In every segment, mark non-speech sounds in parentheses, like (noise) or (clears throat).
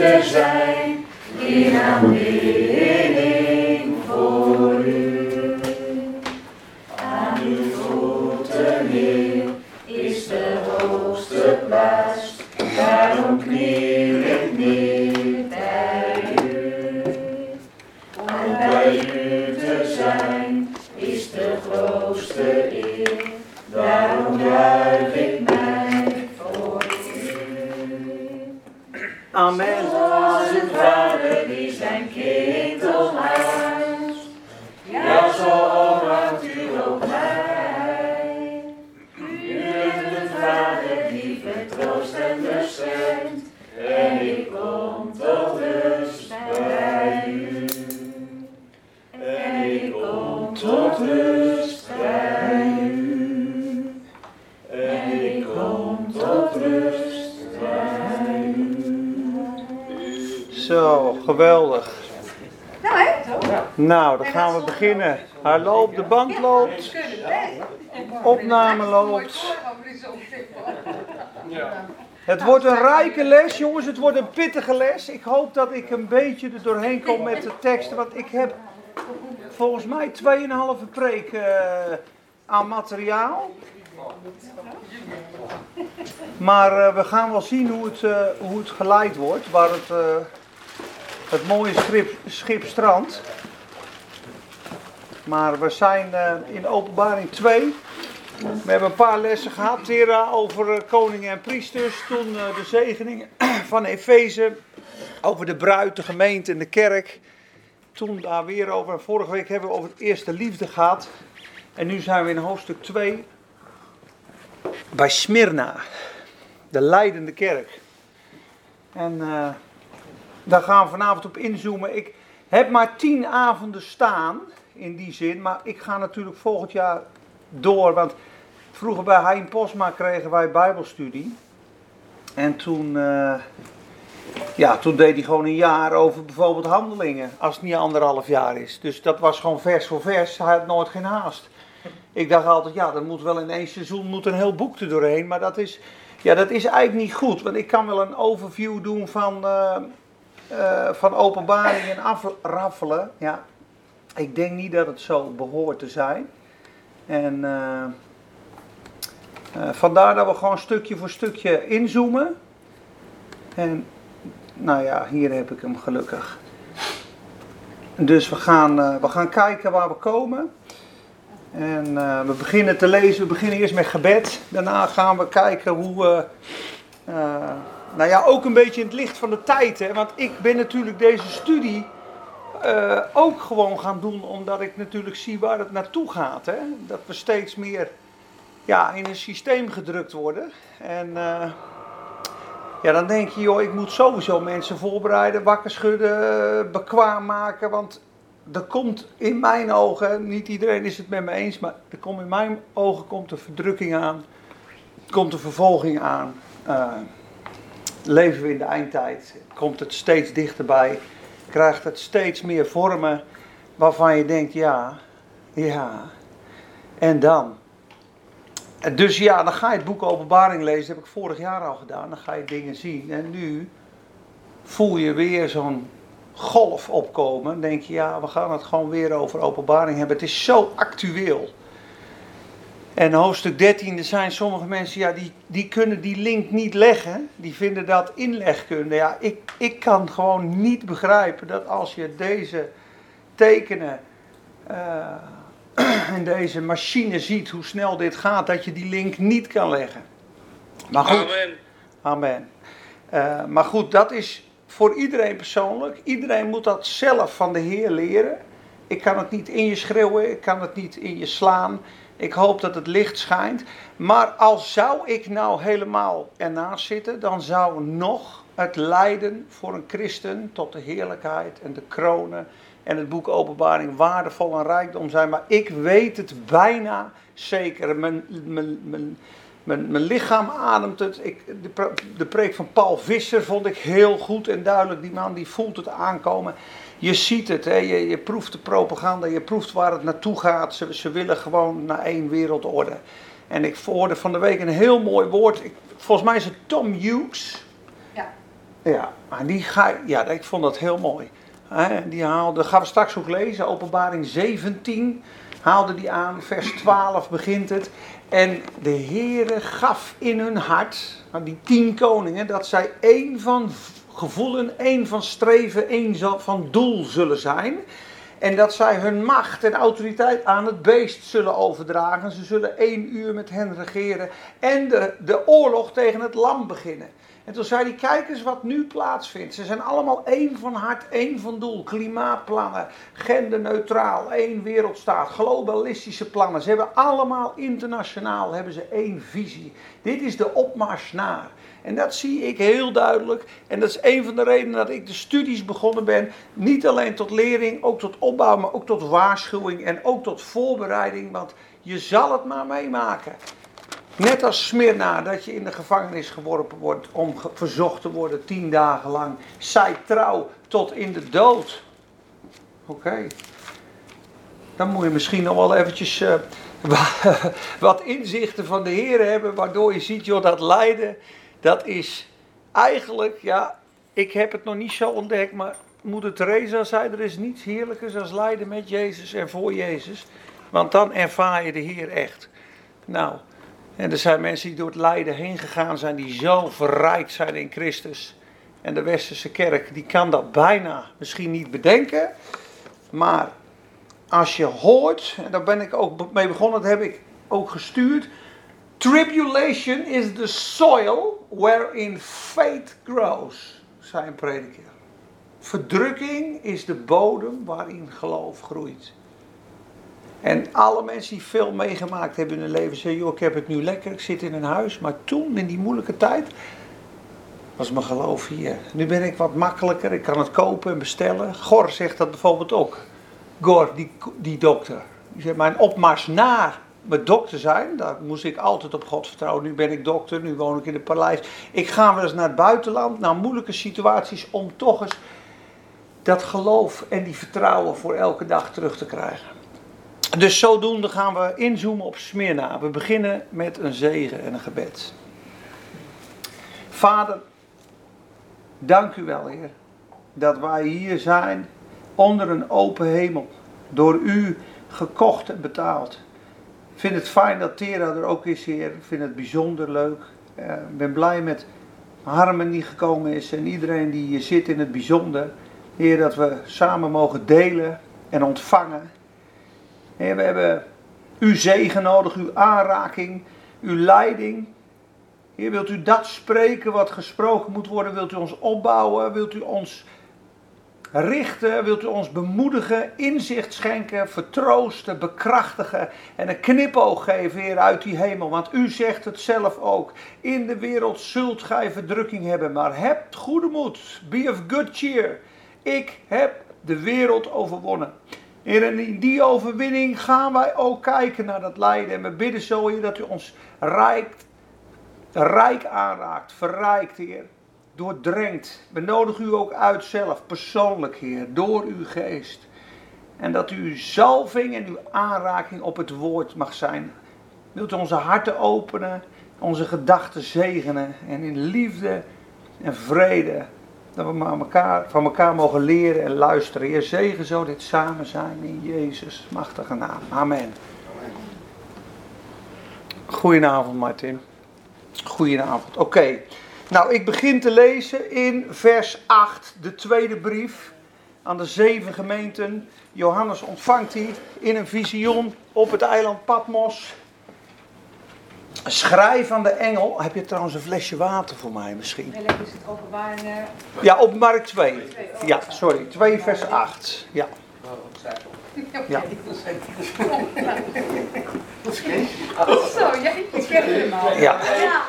te zijn in aanbidding Hij loopt, de band loopt, opname loopt. Het wordt een rijke les, jongens. Het wordt een pittige les. Ik hoop dat ik een beetje er doorheen kom met de teksten. Want ik heb volgens mij 2,5 preek eh, aan materiaal. Maar eh, we gaan wel zien hoe het, eh, hoe het geleid wordt. Waar het, het mooie schip, schip strandt. Maar we zijn eh, in openbaring 2. We hebben een paar lessen gehad. Tera over eh, koningen en priesters. Toen eh, de zegeningen (clears throat) van Efeze. Over de bruid, de gemeente en de kerk. Toen daar weer over. Vorige week hebben we over het eerste liefde gehad. En nu zijn we in hoofdstuk 2. Bij Smyrna. De leidende kerk. En daar gaan we vanavond op inzoomen. Ik heb maar tien avonden staan. In die zin. Maar ik ga natuurlijk volgend jaar door. Want vroeger bij Hein Posma kregen wij bijbelstudie. En toen, eh, ja, toen deed hij gewoon een jaar over bijvoorbeeld handelingen. Als het niet anderhalf jaar is. Dus dat was gewoon vers voor vers. Hij had nooit geen haast. Ik dacht altijd, ja, dan moet wel in één seizoen moet een heel boek er doorheen. Maar dat is, ja, dat is eigenlijk niet goed. Want ik kan wel een overview doen van, eh, van openbaring en afraffelen. Ja, ik denk niet dat het zo behoort te zijn. En eh, eh, vandaar dat we gewoon stukje voor stukje inzoomen. En nou ja, hier heb ik hem gelukkig. Dus we gaan, eh, we gaan kijken waar we komen. En we beginnen te lezen. We beginnen eerst met gebed. Daarna gaan we kijken hoe we. nou ja, ook een beetje in het licht van de tijd. Hè? Want ik ben natuurlijk deze studie eh, ook gewoon gaan doen. Omdat ik natuurlijk zie waar het naartoe gaat. Hè? Dat we steeds meer ja, in een systeem gedrukt worden. En eh, ja, dan denk je, joh, ik moet sowieso mensen voorbereiden, wakker schudden, bekwaam maken. Want er komt in mijn ogen, niet iedereen is het met me eens, maar er komt in mijn ogen komt de verdrukking aan. Komt de vervolging aan. eh, leven we in de eindtijd. Komt het steeds dichterbij. Krijgt het steeds meer vormen waarvan je denkt, ja, ja. En dan? Dus ja, dan ga je het boek Openbaring lezen. Dat heb ik vorig jaar al gedaan. Dan ga je dingen zien. En nu voel je weer zo'n golf opkomen. Dan denk je, ja, we gaan het gewoon weer over openbaring hebben. Het is zo actueel. En hoofdstuk 13, er zijn sommige mensen, ja, die, die kunnen die link niet leggen. Die vinden dat inlegkunde. Ja, ik, ik kan gewoon niet begrijpen dat als je deze tekenen eh, (clears throat) en deze machine ziet hoe snel dit gaat, dat je die link niet kan leggen. Maar goed. Amen. Amen. Eh, maar goed, dat is voor iedereen persoonlijk. Iedereen moet dat zelf van de Heer leren. Ik kan het niet in je schreeuwen, ik kan het niet in je slaan. Ik hoop dat het licht schijnt. Maar als zou ik nou helemaal ernaast zitten, dan zou nog het lijden voor een christen tot de heerlijkheid en de kronen en het boek Openbaring waardevol en rijkdom zijn. Maar ik weet het bijna zeker. Mijn, mijn, mijn, mijn, lichaam ademt het. Ik, de, de preek van Paul Visser vond ik heel goed en duidelijk. Die man die voelt het aankomen. Je ziet het, hè? Je, je proeft de propaganda, je proeft waar het naartoe gaat. Ze, ze willen gewoon naar één wereldorde. En ik hoorde van de week een heel mooi woord. Ik, volgens mij is het Tom Hughes. Ja. Ja, maar die ga, ja, ik vond dat heel mooi. Hè, Die haalde, gaan we straks ook lezen, openbaring 17 haalde die aan, vers 12 begint het. En de Heere gaf in hun hart, aan die tien koningen, dat zij één van gevoelen, één van streven, één van doel zullen zijn. En dat zij hun macht en autoriteit aan het beest zullen overdragen. Ze zullen één uur met hen regeren en de, de oorlog tegen het lam beginnen. En toen zei hij, kijk eens wat nu plaatsvindt. Ze zijn allemaal één van hart, één van doel. Klimaatplannen, genderneutraal, één wereldstaat, globalistische plannen. Ze hebben allemaal internationaal hebben ze één visie. Dit is de opmars naar. En dat zie ik heel duidelijk. En dat is een van de redenen dat ik de studies begonnen ben. Niet alleen tot lering, ook tot opbouw, maar ook tot waarschuwing en ook tot voorbereiding. Want je zal het maar meemaken. Net als Smyrna, dat je in de gevangenis geworpen wordt om verzocht te worden tien dagen lang. Zij trouw tot in de dood. Oké. Dan moet je misschien nog wel eventjes eh, wa- (laughs) wat inzichten van de Heer hebben, waardoor je ziet, joh, dat lijden, dat is eigenlijk, ja, ik heb het nog niet zo ontdekt, maar moeder Teresa zei, er is niets heerlijkers als lijden met Jezus en voor Jezus. Want dan ervaar je de Heer echt. Nou, en er zijn mensen die door het lijden heen gegaan zijn, die zo verrijkt zijn in Christus. En de westerse kerk, die kan dat bijna misschien niet bedenken. Maar als je hoort, en daar ben ik ook mee begonnen, dat heb ik ook gestuurd. Tribulation is the soil wherein faith grows, zei een prediker. Verdrukking is de bodem waarin geloof groeit. En alle mensen die veel meegemaakt hebben in hun leven zeggen: joh, ik heb het nu lekker, ik zit in een huis. Maar toen, in die moeilijke tijd, was mijn geloof hier. Nu ben ik wat makkelijker, ik kan het kopen en bestellen. Gor zegt dat bijvoorbeeld ook. Gor, die, die dokter. Die zegt: Mijn opmars naar mijn dokter zijn, daar moest ik altijd op God vertrouwen. Nu ben ik dokter, nu woon ik in het paleis. Ik ga wel eens naar het buitenland, naar moeilijke situaties, om toch eens dat geloof en die vertrouwen voor elke dag terug te krijgen. Dus zodoende gaan we inzoomen op Smyrna. We beginnen met een zegen en een gebed. Vader, dank u wel, Heer, dat wij hier zijn onder een open hemel, door u gekocht en betaald. Vind het fijn dat Tera er ook is, Heer. Ik vind het bijzonder leuk. Eh, Ik ben blij met Harmen die gekomen is en iedereen die hier zit in het bijzonder. Heer, dat we samen mogen delen en ontvangen. Heer, we hebben uw zegen nodig, uw aanraking, uw leiding. Heer, wilt u dat spreken wat gesproken moet worden? Wilt u ons opbouwen? Wilt u ons richten? Wilt u ons bemoedigen, inzicht schenken, vertroosten, bekrachtigen en een knipoog geven, Heer, uit die hemel? Want u zegt het zelf ook. In de wereld zult gij verdrukking hebben, maar hebt goede moed. Be of good cheer. Ik heb de wereld overwonnen. En in die overwinning gaan wij ook kijken naar dat lijden. En we bidden zo, Heer, dat u ons rijk, rijk aanraakt, verrijkt, Heer. Doordrenkt. We nodigen u ook uit zelf, persoonlijk, Heer, door uw geest. En dat uw zalving en uw aanraking op het woord mag zijn. Wilt u onze harten openen, onze gedachten zegenen. En in liefde en vrede dat we maar elkaar, van elkaar mogen leren en luisteren. Heer, zegen zo dit samen zijn in Jezus' machtige naam. Amen. Goedenavond, Martin. Goedenavond. Oké. Nou, ik begin te lezen in vers 8, de tweede brief aan de zeven gemeenten. Johannes ontvangt die in een visioen op het eiland Patmos. Schrijf aan de engel. Heb je trouwens een flesje water voor mij misschien? En dan is het openbaring. eh, Ja, openbaring 2. Ja, sorry. 2 vers 8. Ja. Ja. Zo, (laughs) ja, ik ken hem al. Ja.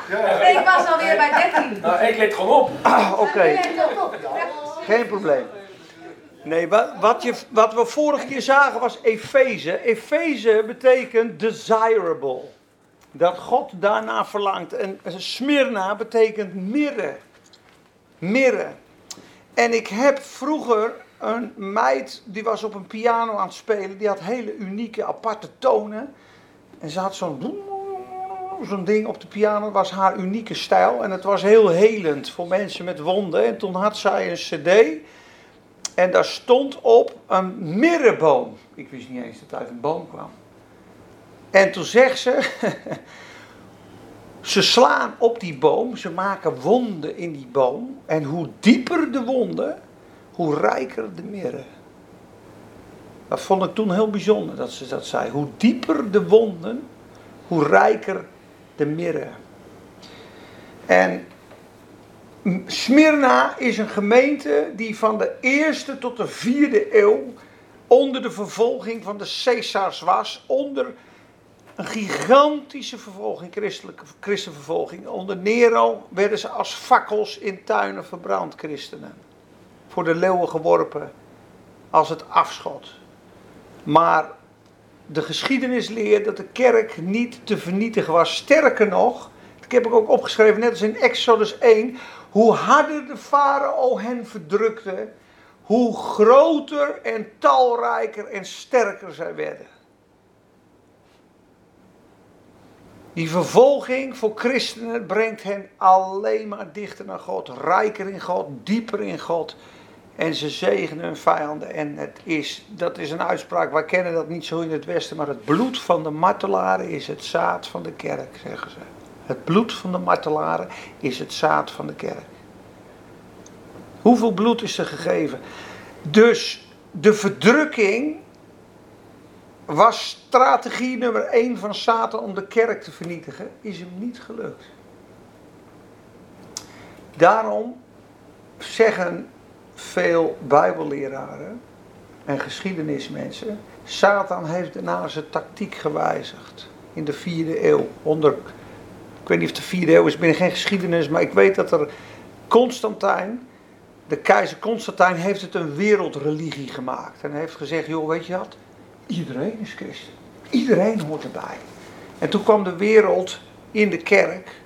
Ja, ik was alweer bij 13. Nou, ik let gewoon op. Ah, Oké, ja. geen probleem. Nee, wat, wat, je, wat we vorige keer zagen was Efeze. Efeze betekent desirable. Dat God daarna verlangt. En Smyrna betekent mirre. Mirre. En ik heb vroeger een meid, die was op een piano aan het spelen. Die had hele unieke, aparte tonen. En ze had zo'n... zo'n ding op de piano was haar unieke stijl. En het was heel helend voor mensen met wonden. En toen had zij een cd. En daar stond op een mirreboom. Ik wist niet eens dat het uit een boom kwam. En toen zegt ze. (laughs) Ze slaan op die boom, ze maken wonden in die boom. En hoe dieper de wonden, hoe rijker de mirre. Dat vond ik toen heel bijzonder dat ze dat zei. Hoe dieper de wonden, hoe rijker de mirre. En Smyrna is een gemeente die van de eerste tot de vierde eeuw onder de vervolging van de Caesars was. Onder een gigantische vervolging, christelijke christenvervolging. Onder Nero werden ze als fakkels in tuinen verbrand, christenen. Voor de leeuwen geworpen als het afschot. Maar de geschiedenis leert dat de kerk niet te vernietigen was. Sterker nog, ik heb ik ook opgeschreven, net als in Exodus 1, hoe harder de farao hen verdrukte, hoe groter en talrijker en sterker zij werden. Die vervolging voor christenen brengt hen alleen maar dichter naar God, rijker in God, dieper in God. En ze zegenen hun vijanden. En het is, dat is een uitspraak, wij kennen dat niet zo in het Westen, maar het bloed van de martelaren is het zaad van de kerk, zeggen ze. Het bloed van de martelaren is het zaad van de kerk. Hoeveel bloed is er gegeven? Dus de verdrukking was strategie nummer 1 van Satan om de kerk te vernietigen, is hem niet gelukt. Daarom zeggen veel bijbelleraren en geschiedenismensen, Satan heeft daarna zijn tactiek gewijzigd in de vierde eeuw. Onder, ik weet niet of de vierde eeuw is, ik ben geen geschiedenis, maar ik weet dat er Constantijn, de keizer Constantijn, heeft het een wereldreligie gemaakt. En heeft gezegd, joh, weet je wat, Iedereen is christen. Iedereen hoort erbij. En toen kwam de wereld in de kerk.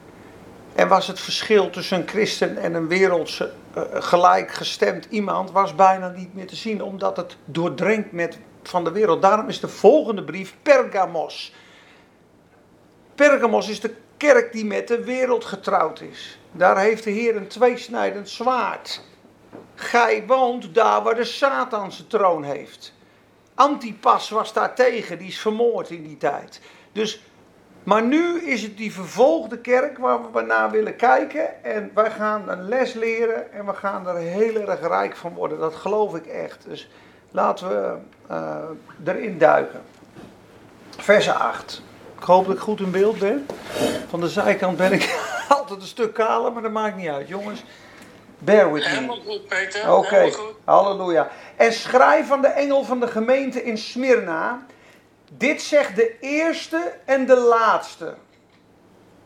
En was het verschil tussen een christen en een wereldse uh, gelijkgestemd iemand was bijna niet meer te zien. Omdat het doordrenkt met van de wereld. Daarom is de volgende brief Pergamos. Pergamos is de kerk die met de wereld getrouwd is. Daar heeft de Heer een tweesnijdend zwaard. Gij woont daar waar de Satan zijn troon heeft. Antipas was daar tegen, die is vermoord in die tijd. Dus, maar nu is het die vervolgde kerk waar we naar willen kijken. En wij gaan een les leren en we gaan er heel erg rijk van worden. Dat geloof ik echt. Dus laten we uh, erin duiken. Vers 8. Ik hoop dat ik goed in beeld ben. Van de zijkant ben ik (laughs) altijd een stuk kaler, maar dat maakt niet uit, jongens. Bear with me. Helemaal goed, Peter. Oké, goed. halleluja. En schrijf aan de engel van de gemeente in Smyrna. Dit zegt de eerste en de laatste.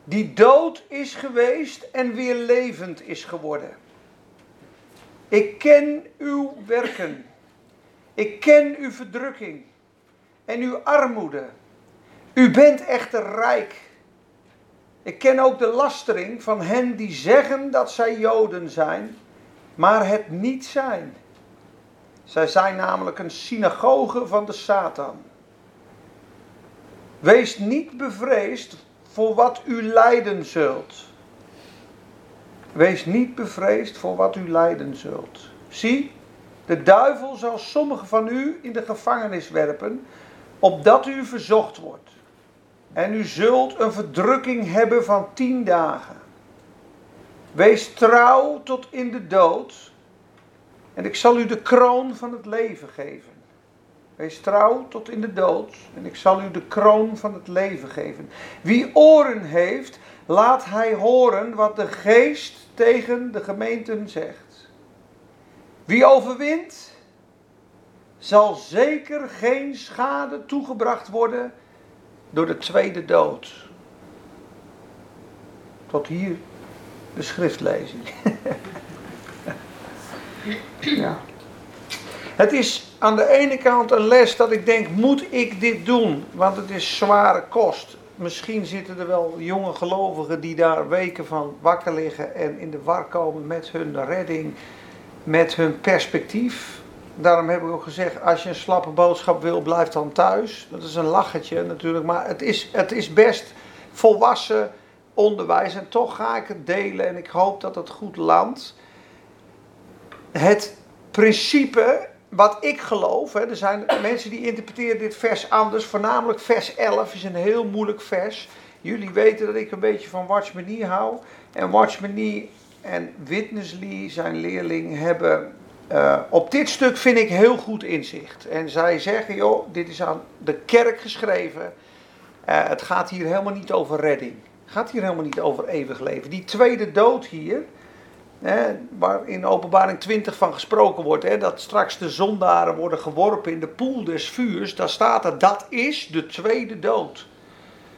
Die dood is geweest en weer levend is geworden. Ik ken uw werken. Ik ken uw verdrukking en uw armoede. U bent echter rijk. Ik ken ook de lastering van hen die zeggen dat zij Joden zijn, maar het niet zijn. Zij zijn namelijk een synagoge van de Satan. Wees niet bevreesd voor wat u lijden zult. Wees niet bevreesd voor wat u lijden zult. Zie, de duivel zal sommigen van u in de gevangenis werpen, opdat u verzocht wordt. En u zult een verdrukking hebben van tien dagen. Wees trouw tot in de dood. En ik zal u de kroon van het leven geven. Wees trouw tot in de dood. En ik zal u de kroon van het leven geven. Wie oren heeft, laat hij horen wat de geest tegen de gemeenten zegt. Wie overwint, zal zeker geen schade toegebracht worden door de tweede dood. Tot hier de schriftlezing. (laughs) ja. Het is aan de ene kant een les dat ik denk, moet ik dit doen? Want het is zware kost. Misschien zitten er wel jonge gelovigen die daar weken van wakker liggen en in de war komen met hun redding, met hun perspectief. Daarom heb ik ook gezegd, als je een slappe boodschap wil, blijf dan thuis. Dat is een lachertje natuurlijk, maar het is, het is best volwassen onderwijs. En toch ga ik het delen en ik hoop dat het goed landt. Het principe wat ik geloof, hè, er zijn mensen die interpreteren dit vers anders. Voornamelijk vers 11 is een heel moeilijk vers. Jullie weten dat ik een beetje van Watchman Nee hou. En Watchman Nee en Witness Lee, zijn leerling, hebben uh, op dit stuk vind ik heel goed inzicht. En zij zeggen, joh, dit is aan de kerk geschreven. Uh, het gaat hier helemaal niet over redding. Het gaat hier helemaal niet over eeuwig leven. Die tweede dood hier, hè, waar in openbaring 20 van gesproken wordt, hè, dat straks de zondaren worden geworpen in de poel des vuurs, daar staat er, dat is de tweede dood.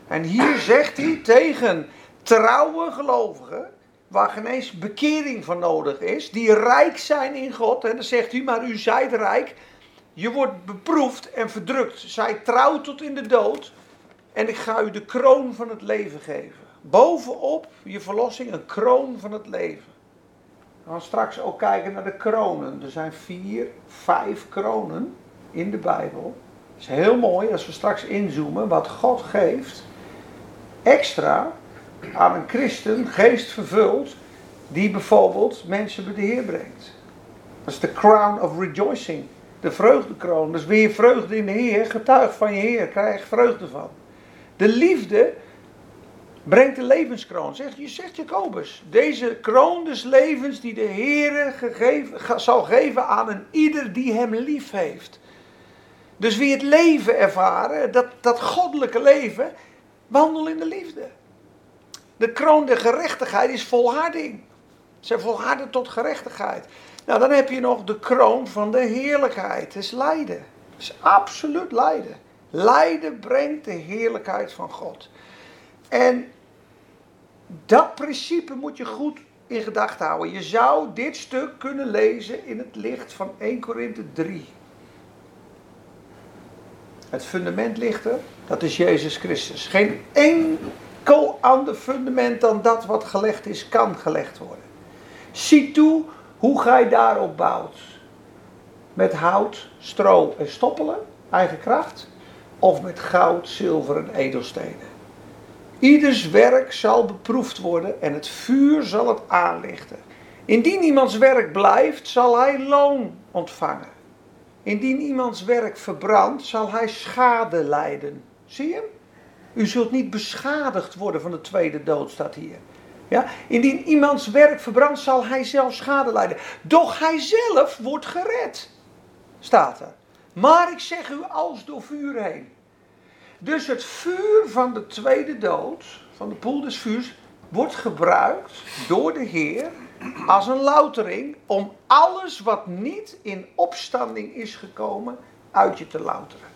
En hier zegt hij tegen trouwe gelovigen, waar geen bekering van nodig is, die rijk zijn in God. En dan zegt u, maar u zijt rijk. Je wordt beproefd en verdrukt. Zij trouw tot in de dood. En ik ga u de kroon van het leven geven. Bovenop je verlossing een kroon van het leven. Gaan straks ook kijken naar de kronen. Er zijn vier, vijf kronen in de Bijbel. Het is heel mooi als we straks inzoomen wat God geeft. Extra aan een christen, geest vervuld, die bijvoorbeeld mensen bij de Heer brengt. Dat is de crown of rejoicing, de vreugdekroon. Dus weer vreugde in de Heer, getuig van je Heer, krijg vreugde van. De liefde brengt de levenskroon. Zegt, je zegt Jacobus, deze kroon des levens die de Heer gegeven, zal geven aan een ieder die hem lief heeft. Dus wie het leven ervaren, dat, dat goddelijke leven, wandel in de liefde. De kroon der gerechtigheid is volharding. Ze volharden tot gerechtigheid. Nou, dan heb je nog de kroon van de heerlijkheid. Het is lijden. Het is absoluut lijden. Lijden brengt de heerlijkheid van God. En dat principe moet je goed in gedachten houden. Je zou dit stuk kunnen lezen in het licht van 1 Korinthe 3. Het fundament ligt er, dat is Jezus Christus. Geen enkel ander fundament dan dat wat gelegd is, kan gelegd worden. Zie toe hoe gij daarop bouwt. Met hout, stro en stoppelen, eigen kracht, of met goud, zilver en edelstenen. Ieders werk zal beproefd worden en het vuur zal het aanlichten. Indien iemands werk blijft, zal hij loon ontvangen. Indien iemands werk verbrandt, zal hij schade lijden. Zie je? U zult niet beschadigd worden van de tweede dood, staat hier. Ja? Indien iemands werk verbrandt, zal hij zelf schade lijden. Doch hij zelf wordt gered, staat er. Maar ik zeg u als door vuur heen. Dus het vuur van de tweede dood, van de poel des vuurs, wordt gebruikt door de Heer als een loutering om alles wat niet in opstanding is gekomen uit je te louteren.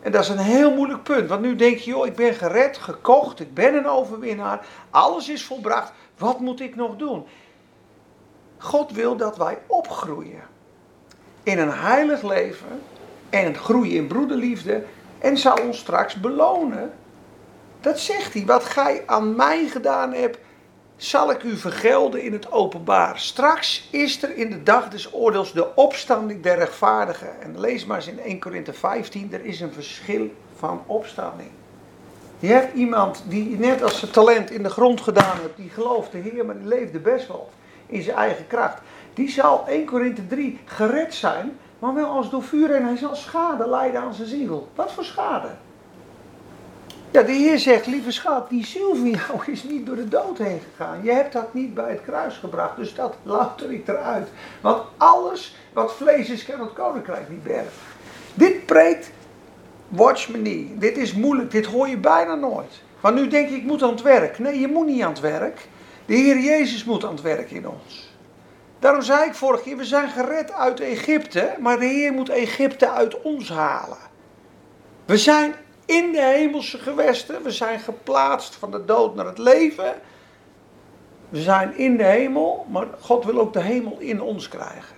En dat is een heel moeilijk punt. Want nu denk je, joh, ik ben gered, gekocht, ik ben een overwinnaar. Alles is volbracht. Wat moet ik nog doen? God wil dat wij opgroeien. In een heilig leven. En groeien in broederliefde. En zal ons straks belonen. Dat zegt hij. Wat gij aan mij gedaan hebt, zal ik u vergelden in het openbaar. Straks is er in de dag des oordeels de opstanding der rechtvaardigen. En lees maar eens in 1 Korinthe 15, er is een verschil van opstanding. Je hebt iemand die net als zijn talent in de grond gedaan heeft, die gelooft de Heer, maar die leefde best wel in zijn eigen kracht. Die zal 1 Korinthe 3 gered zijn, maar wel als door vuur en hij zal schade lijden aan zijn ziel. Wat voor schade? Ja, de Heer zegt, lieve schat, die ziel (laughs) van jou is niet door de dood heen gegaan. Je hebt dat niet bij het kruis gebracht, dus dat louter ik eruit. Want alles wat vlees is, kan het koninkrijk niet bergen. Dit preekt Watch me niet. Dit is moeilijk, dit hoor je bijna nooit. Want nu denk je, ik moet aan het werk. Nee, je moet niet aan het werk. De Heer Jezus moet aan het werk in ons. Daarom zei ik vorige keer, we zijn gered uit Egypte, maar de Heer moet Egypte uit ons halen. We zijn in de hemelse gewesten. We zijn geplaatst van de dood naar het leven. We zijn in de hemel, maar God wil ook de hemel in ons krijgen.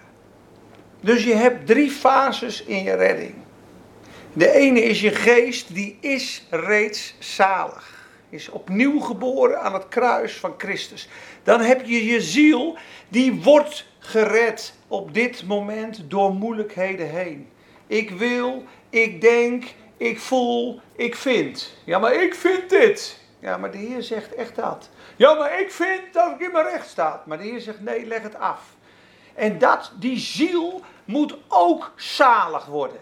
Dus je hebt drie fases in je redding. De ene is je geest, die is reeds zalig. Is opnieuw geboren aan het kruis van Christus. Dan heb je je ziel, die wordt gered op dit moment door moeilijkheden heen. Ik wil, ik denk, ik voel, ik vind. Ja, maar ik vind dit. Ja, maar de Heer zegt echt dat. Ja, maar ik vind dat ik in mijn recht sta. Maar de Heer zegt nee, leg het af. En dat, die ziel moet ook zalig worden.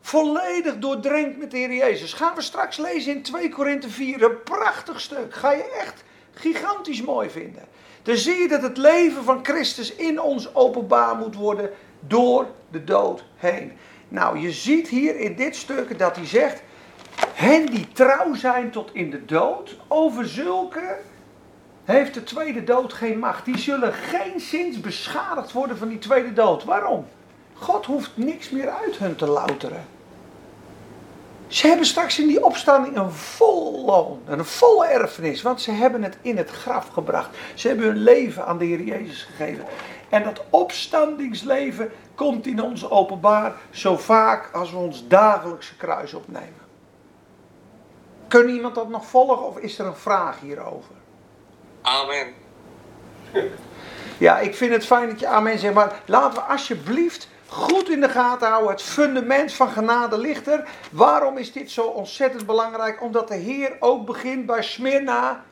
Volledig doordrenkt met de Heer Jezus. Gaan we straks lezen in 2 Korinthe 4. Een prachtig stuk. Ga je echt gigantisch mooi vinden. Dan zie je dat het leven van Christus in ons openbaar moet worden door de dood heen. Nou, je ziet hier in dit stuk dat hij zegt: Hen die trouw zijn tot in de dood, over zulke heeft de tweede dood geen macht. Die zullen geen zins beschadigd worden van die tweede dood. Waarom? God hoeft niks meer uit hun te louteren. Ze hebben straks in die opstanding een vol loon, een volle erfenis, want ze hebben het in het graf gebracht. Ze hebben hun leven aan de Heer Jezus gegeven. En dat opstandingsleven komt in ons openbaar zo vaak als we ons dagelijkse kruis opnemen. Kan iemand dat nog volgen of is er een vraag hierover? Amen. Ja, ik vind het fijn dat je amen zegt, maar laten we alsjeblieft goed in de gaten houden. Het fundament van genade ligt er. Waarom is dit zo ontzettend belangrijk? Omdat de Heer ook begint bij Smyrna.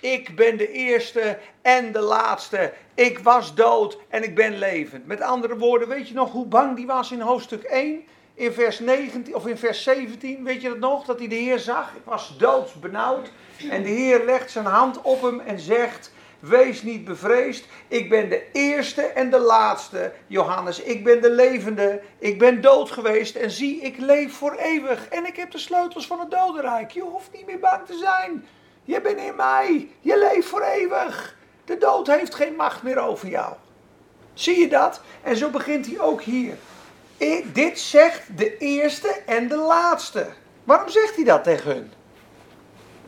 Ik ben de eerste en de laatste. Ik was dood en ik ben levend. Met andere woorden, weet je nog hoe bang die was in hoofdstuk 1? In vers 19 of in vers 17, weet je dat nog? Dat hij de Heer zag. Ik was doodsbenauwd. En de Heer legt zijn hand op hem en zegt: Wees niet bevreesd. Ik ben de eerste en de laatste, Johannes. Ik ben de levende. Ik ben dood geweest. En zie, ik leef voor eeuwig. En ik heb de sleutels van het dodenrijk. Je hoeft niet meer bang te zijn. Je bent in mij. Je leeft voor eeuwig. De dood heeft geen macht meer over jou. Zie je dat? En zo begint hij ook hier. Ik, dit zegt de eerste en de laatste. Waarom zegt hij dat tegen hun?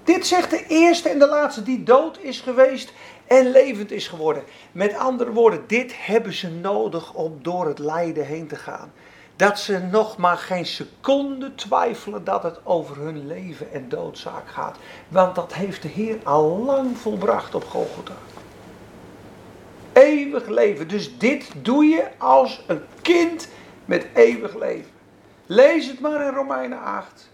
Dit zegt de eerste en de laatste die dood is geweest en levend is geworden. Met andere woorden, dit hebben ze nodig om door het lijden heen te gaan. Dat ze nog maar geen seconde twijfelen dat het over hun leven en doodzaak gaat. Want dat heeft de Heer al lang volbracht op Golgotha. Eeuwig leven. Dus dit doe je als een kind met eeuwig leven. Lees het maar in Romeinen 8.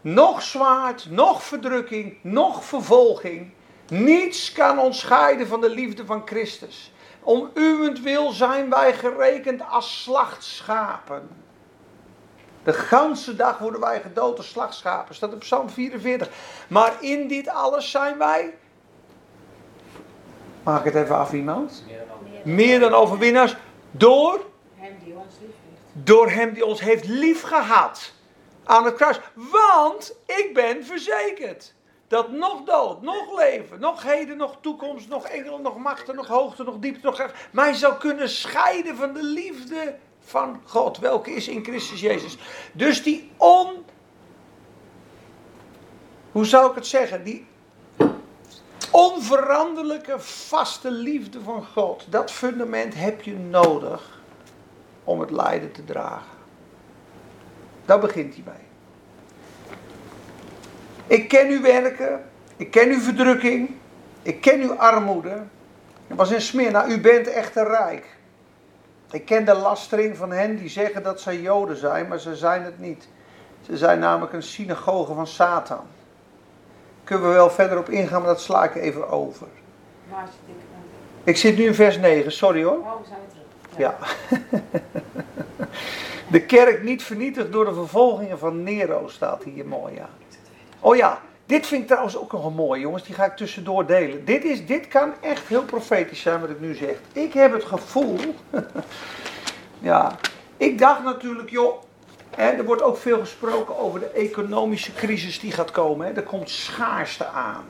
Nog zwaard, nog verdrukking, nog vervolging. Niets kan ons scheiden van de liefde van Christus. Om uwentwil zijn wij gerekend als slachtschapen. De ganse dag worden wij gedood als slachtschapen. Staat op Psalm 44. Maar in dit alles zijn wij. Maak het even af iemand. Meer dan overwinnaars. Door Hem die ons lief heeft. door hem die ons heeft liefgehad aan het kruis. Want ik ben verzekerd dat nog dood, nog leven, nog heden, nog toekomst, nog engelen, nog machten, nog hoogte, nog diepte, nog kracht, mij zou kunnen scheiden van de liefde van God, welke is in Christus Jezus. Dus die on, hoe zou ik het zeggen, die onveranderlijke, vaste liefde van God, dat fundament heb je nodig om het lijden te dragen. Daar begint hij bij. Ik ken uw werken, ik ken uw verdrukking, ik ken uw armoede. Het was in Smyrna, u bent echter rijk. Ik ken de lastering van hen die zeggen dat zij Joden zijn, maar ze zijn het niet. Ze zijn namelijk een synagoge van Satan. Kunnen we wel verder op ingaan, maar dat sla ik even over. Waar zit ik dan? Ik zit nu in vers 9, sorry hoor. Oh, we zijn terug. Ja. (laughs) De kerk niet vernietigd door de vervolgingen van Nero staat hier mooi aan. Oh ja, dit vind ik trouwens ook nog een mooi, jongens. Die ga ik tussendoor delen. Dit, is, dit kan echt heel profetisch zijn wat ik nu zeg. Ik heb het gevoel. (laughs) ja, ik dacht natuurlijk, joh. Hè, er wordt ook veel gesproken over de economische crisis die gaat komen. Hè. Er komt schaarste aan.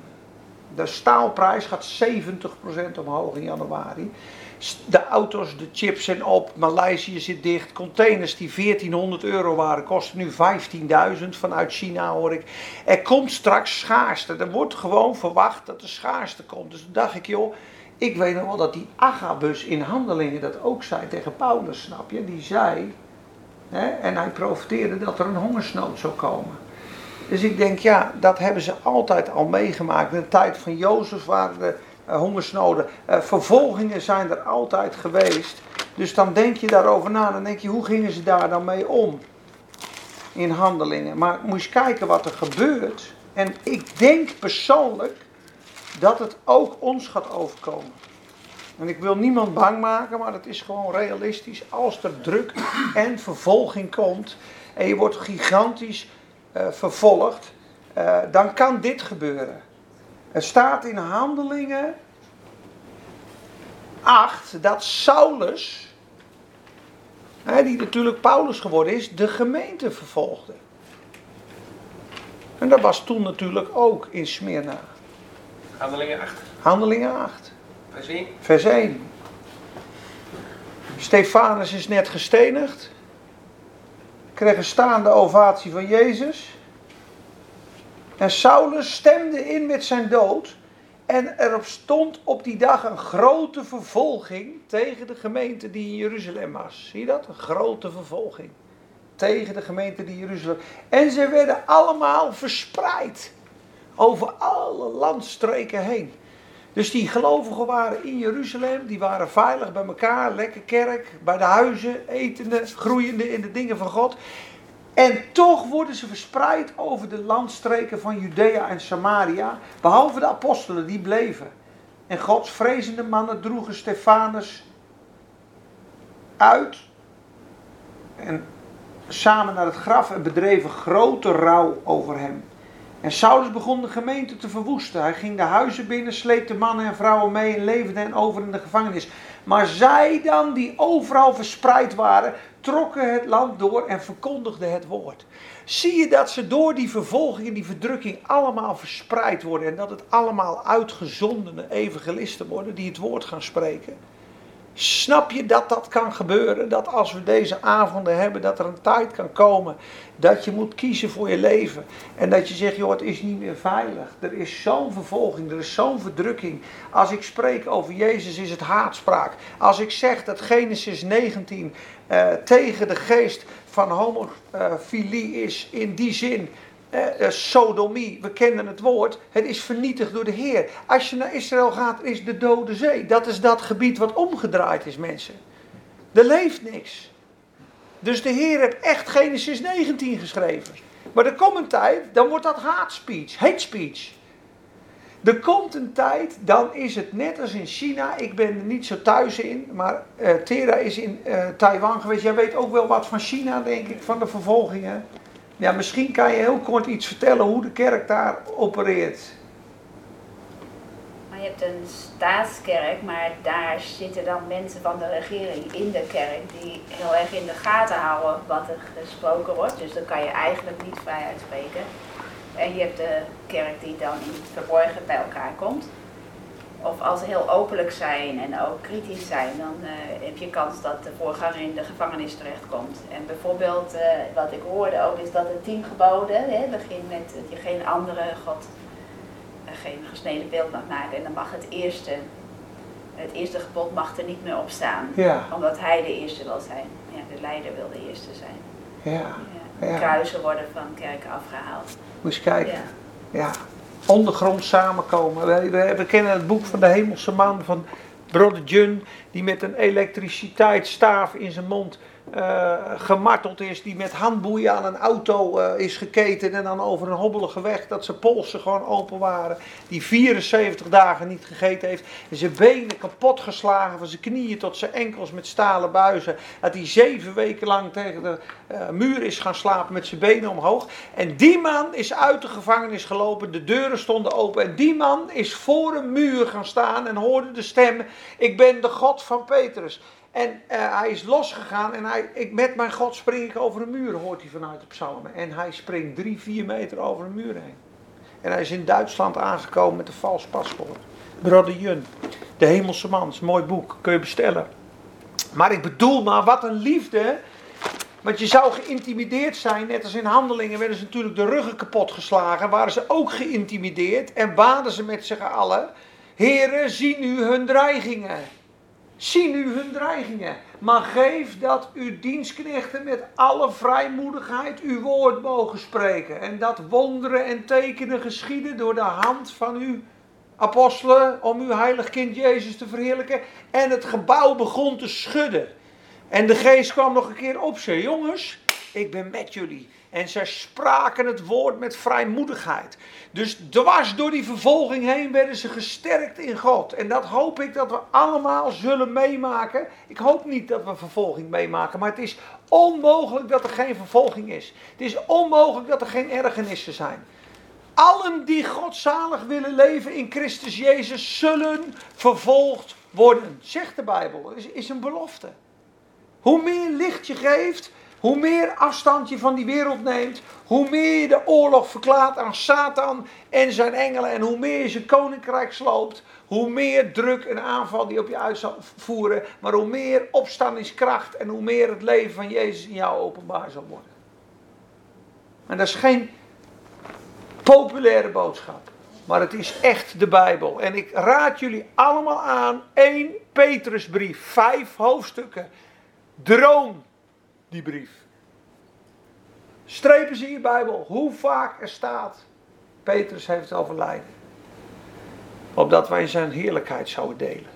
De staalprijs gaat 70% omhoog in januari. De auto's, de chips zijn op, Maleisië zit dicht. Containers die 1400 euro waren, kosten nu 15.000 vanuit China hoor ik. Er komt straks schaarste. Er wordt gewoon verwacht dat er schaarste komt. Dus toen dacht ik, joh, ik weet nog wel dat die Agabus in handelingen dat ook zei tegen Paulus, snap je? Die zei, hè, en hij profeteerde dat er een hongersnood zou komen. Dus ik denk, ja, dat hebben ze altijd al meegemaakt. In de tijd van Jozef waren er uh, hongersnoden. Uh, vervolgingen zijn er altijd geweest. Dus dan denk je daarover na. Dan denk je, hoe gingen ze daar dan mee om? in handelingen. Maar moet je kijken wat er gebeurt. En ik denk persoonlijk dat het ook ons gaat overkomen. En ik wil niemand bang maken, maar het is gewoon realistisch. Als er druk en vervolging komt en je wordt gigantisch uh, vervolgd, uh, dan kan dit gebeuren. Er staat in Handelingen 8 dat Saulus, die natuurlijk Paulus geworden is, de gemeente vervolgde. En dat was toen natuurlijk ook in Smyrna. Handelingen 8. Handelingen 8. Vers 1. Vers 1. Stefanus is net gestenigd. Kreeg een staande ovatie van Jezus. En Saulus stemde in met zijn dood. En er stond op die dag een grote vervolging tegen de gemeente die in Jeruzalem was. Zie je dat? Een grote vervolging. Tegen de gemeente die in Jeruzalem. En ze werden allemaal verspreid. Over alle landstreken heen. Dus die gelovigen waren in Jeruzalem, die waren veilig bij elkaar, lekker kerk, bij de huizen, etende, groeiende in de dingen van God. En toch worden ze verspreid over de landstreken van Judea en Samaria, behalve de apostelen, die bleven. En Gods vrezende mannen droegen Stefanus uit en samen naar het graf en bedreven grote rouw over hem. En Saulus begon de gemeente te verwoesten. Hij ging de huizen binnen, sleepte mannen en vrouwen mee en leverde hen over in de gevangenis. Maar zij dan, die overal verspreid waren, trokken het land door en verkondigden het woord. Zie je dat ze door die vervolging en die verdrukking allemaal verspreid worden en dat het allemaal uitgezondene evangelisten worden die het woord gaan spreken? Snap je dat dat kan gebeuren? Dat als we deze avonden hebben, dat er een tijd kan komen dat je moet kiezen voor je leven. En dat je zegt, joh, het is niet meer veilig. Er is zo'n vervolging, er is zo'n verdrukking. Als ik spreek over Jezus is het haatspraak. Als ik zeg dat Genesis 19 uh, eh, tegen de geest van homofilie is in die zin eh, sodomie, we kennen het woord, het is vernietigd door de Heer. Als je naar Israël gaat, is de Dode Zee. Dat is dat gebied wat omgedraaid is, mensen. Er leeft niks. Dus de Heer heeft echt Genesis 19 geschreven. Maar er komt een tijd, dan wordt dat hate speech, hate speech. Er komt een tijd, dan is het net als in China. Ik ben er niet zo thuis in, maar uh, Tera is in uh, Taiwan geweest. Jij weet ook wel wat van China, denk ik, van de vervolgingen. Ja, misschien kan je heel kort iets vertellen hoe de kerk daar opereert. Je hebt een staatskerk, maar daar zitten dan mensen van de regering in de kerk die heel erg in de gaten houden wat er gesproken wordt. Dus dan kan je eigenlijk niet vrij uitspreken. En je hebt de kerk die dan in verborgen bij elkaar komt of als ze heel openlijk zijn en ook kritisch zijn, dan uh, heb je kans dat de voorganger in de gevangenis terechtkomt. En bijvoorbeeld, uh, wat ik hoorde ook, is dat het tien geboden, hè, begin met dat je geen andere God, uh, geen gesneden beeld mag maken. En dan mag het eerste, het eerste gebod mag er niet meer op staan. Ja. Omdat hij de eerste wil zijn. Ja, de leider wil de eerste zijn. Ja. ja. Kruisen worden van kerken afgehaald. Moet je kijken. ja. Ondergrond samenkomen. We, we, kennen het boek van de hemelse man van Brother Jun, die met een elektriciteitsstaaf in zijn mond uh, gemarteld is, die met handboeien aan een auto uh, is geketen en dan over een hobbelige weg, dat zijn polsen gewoon open waren, die 74 dagen niet gegeten heeft, en zijn benen kapot geslagen, van zijn knieën tot zijn enkels met stalen buizen, dat hij zeven weken lang tegen de uh, muur is gaan slapen met zijn benen omhoog. En die man is uit de gevangenis gelopen, de deuren stonden open en die man is voor een muur gaan staan en hoorde de stem, ik ben de God van Petrus. En uh, hij is losgegaan en hij, ik, met mijn God spring ik over een muur, hoort hij vanuit de psalmen. En hij springt drie, vier meter over een muur heen. En hij is in Duitsland aangekomen met een vals paspoort. Brother Jun, De Hemelse Man, is een mooi boek, kun je bestellen. Maar ik bedoel maar, wat een liefde. Want je zou geïntimideerd zijn, net als in handelingen werden ze natuurlijk de ruggen kapot geslagen. Waren ze ook geïntimideerd en baden ze met z'n allen. Heren, zie nu hun dreigingen. Zie nu hun dreigingen, maar geef dat uw dienstknechten met alle vrijmoedigheid uw woord mogen spreken. En dat wonderen en tekenen geschieden door de hand van uw apostelen om uw heilig kind Jezus te verheerlijken. En het gebouw begon te schudden. En de geest kwam nog een keer op ze. Jongens, ik ben met jullie. En zij spraken het woord met vrijmoedigheid. Dus dwars door die vervolging heen werden ze gesterkt in God. En dat hoop ik dat we allemaal zullen meemaken. Ik hoop niet dat we vervolging meemaken, maar het is onmogelijk dat er geen vervolging is. Het is onmogelijk dat er geen ergernissen zijn. Allen die godzalig willen leven in Christus Jezus zullen vervolgd worden. Zegt de Bijbel, is, is een belofte. Hoe meer licht je geeft, hoe meer afstand je van die wereld neemt, hoe meer je de oorlog verklaart aan Satan en zijn engelen en hoe meer je zijn koninkrijk sloopt, hoe meer druk en aanval die op je uit zal voeren, maar hoe meer opstandingskracht en hoe meer het leven van Jezus in jou openbaar zal worden. En dat is geen populaire boodschap. Maar het is echt de Bijbel. En ik raad jullie allemaal aan 1 Petrusbrief, vijf hoofdstukken. Droom die brief. Strepen ze in je Bijbel hoe vaak er staat. Petrus heeft overlijden. Opdat wij zijn heerlijkheid zouden delen.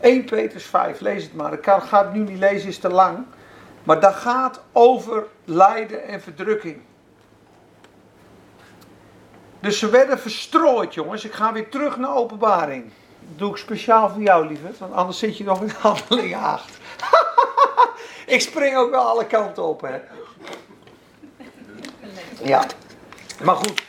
1 Petrus 5, lees het maar. Ik ga het nu niet lezen, is te lang. Maar dat gaat over lijden en verdrukking. Dus ze werden verstrooid, jongens. Ik ga weer terug naar openbaring. Dat doe ik speciaal voor jou, lieve. Want anders zit je nog in (laughs) handelingen 8. Ik spring ook wel alle kanten op, hè. Ja. Maar goed.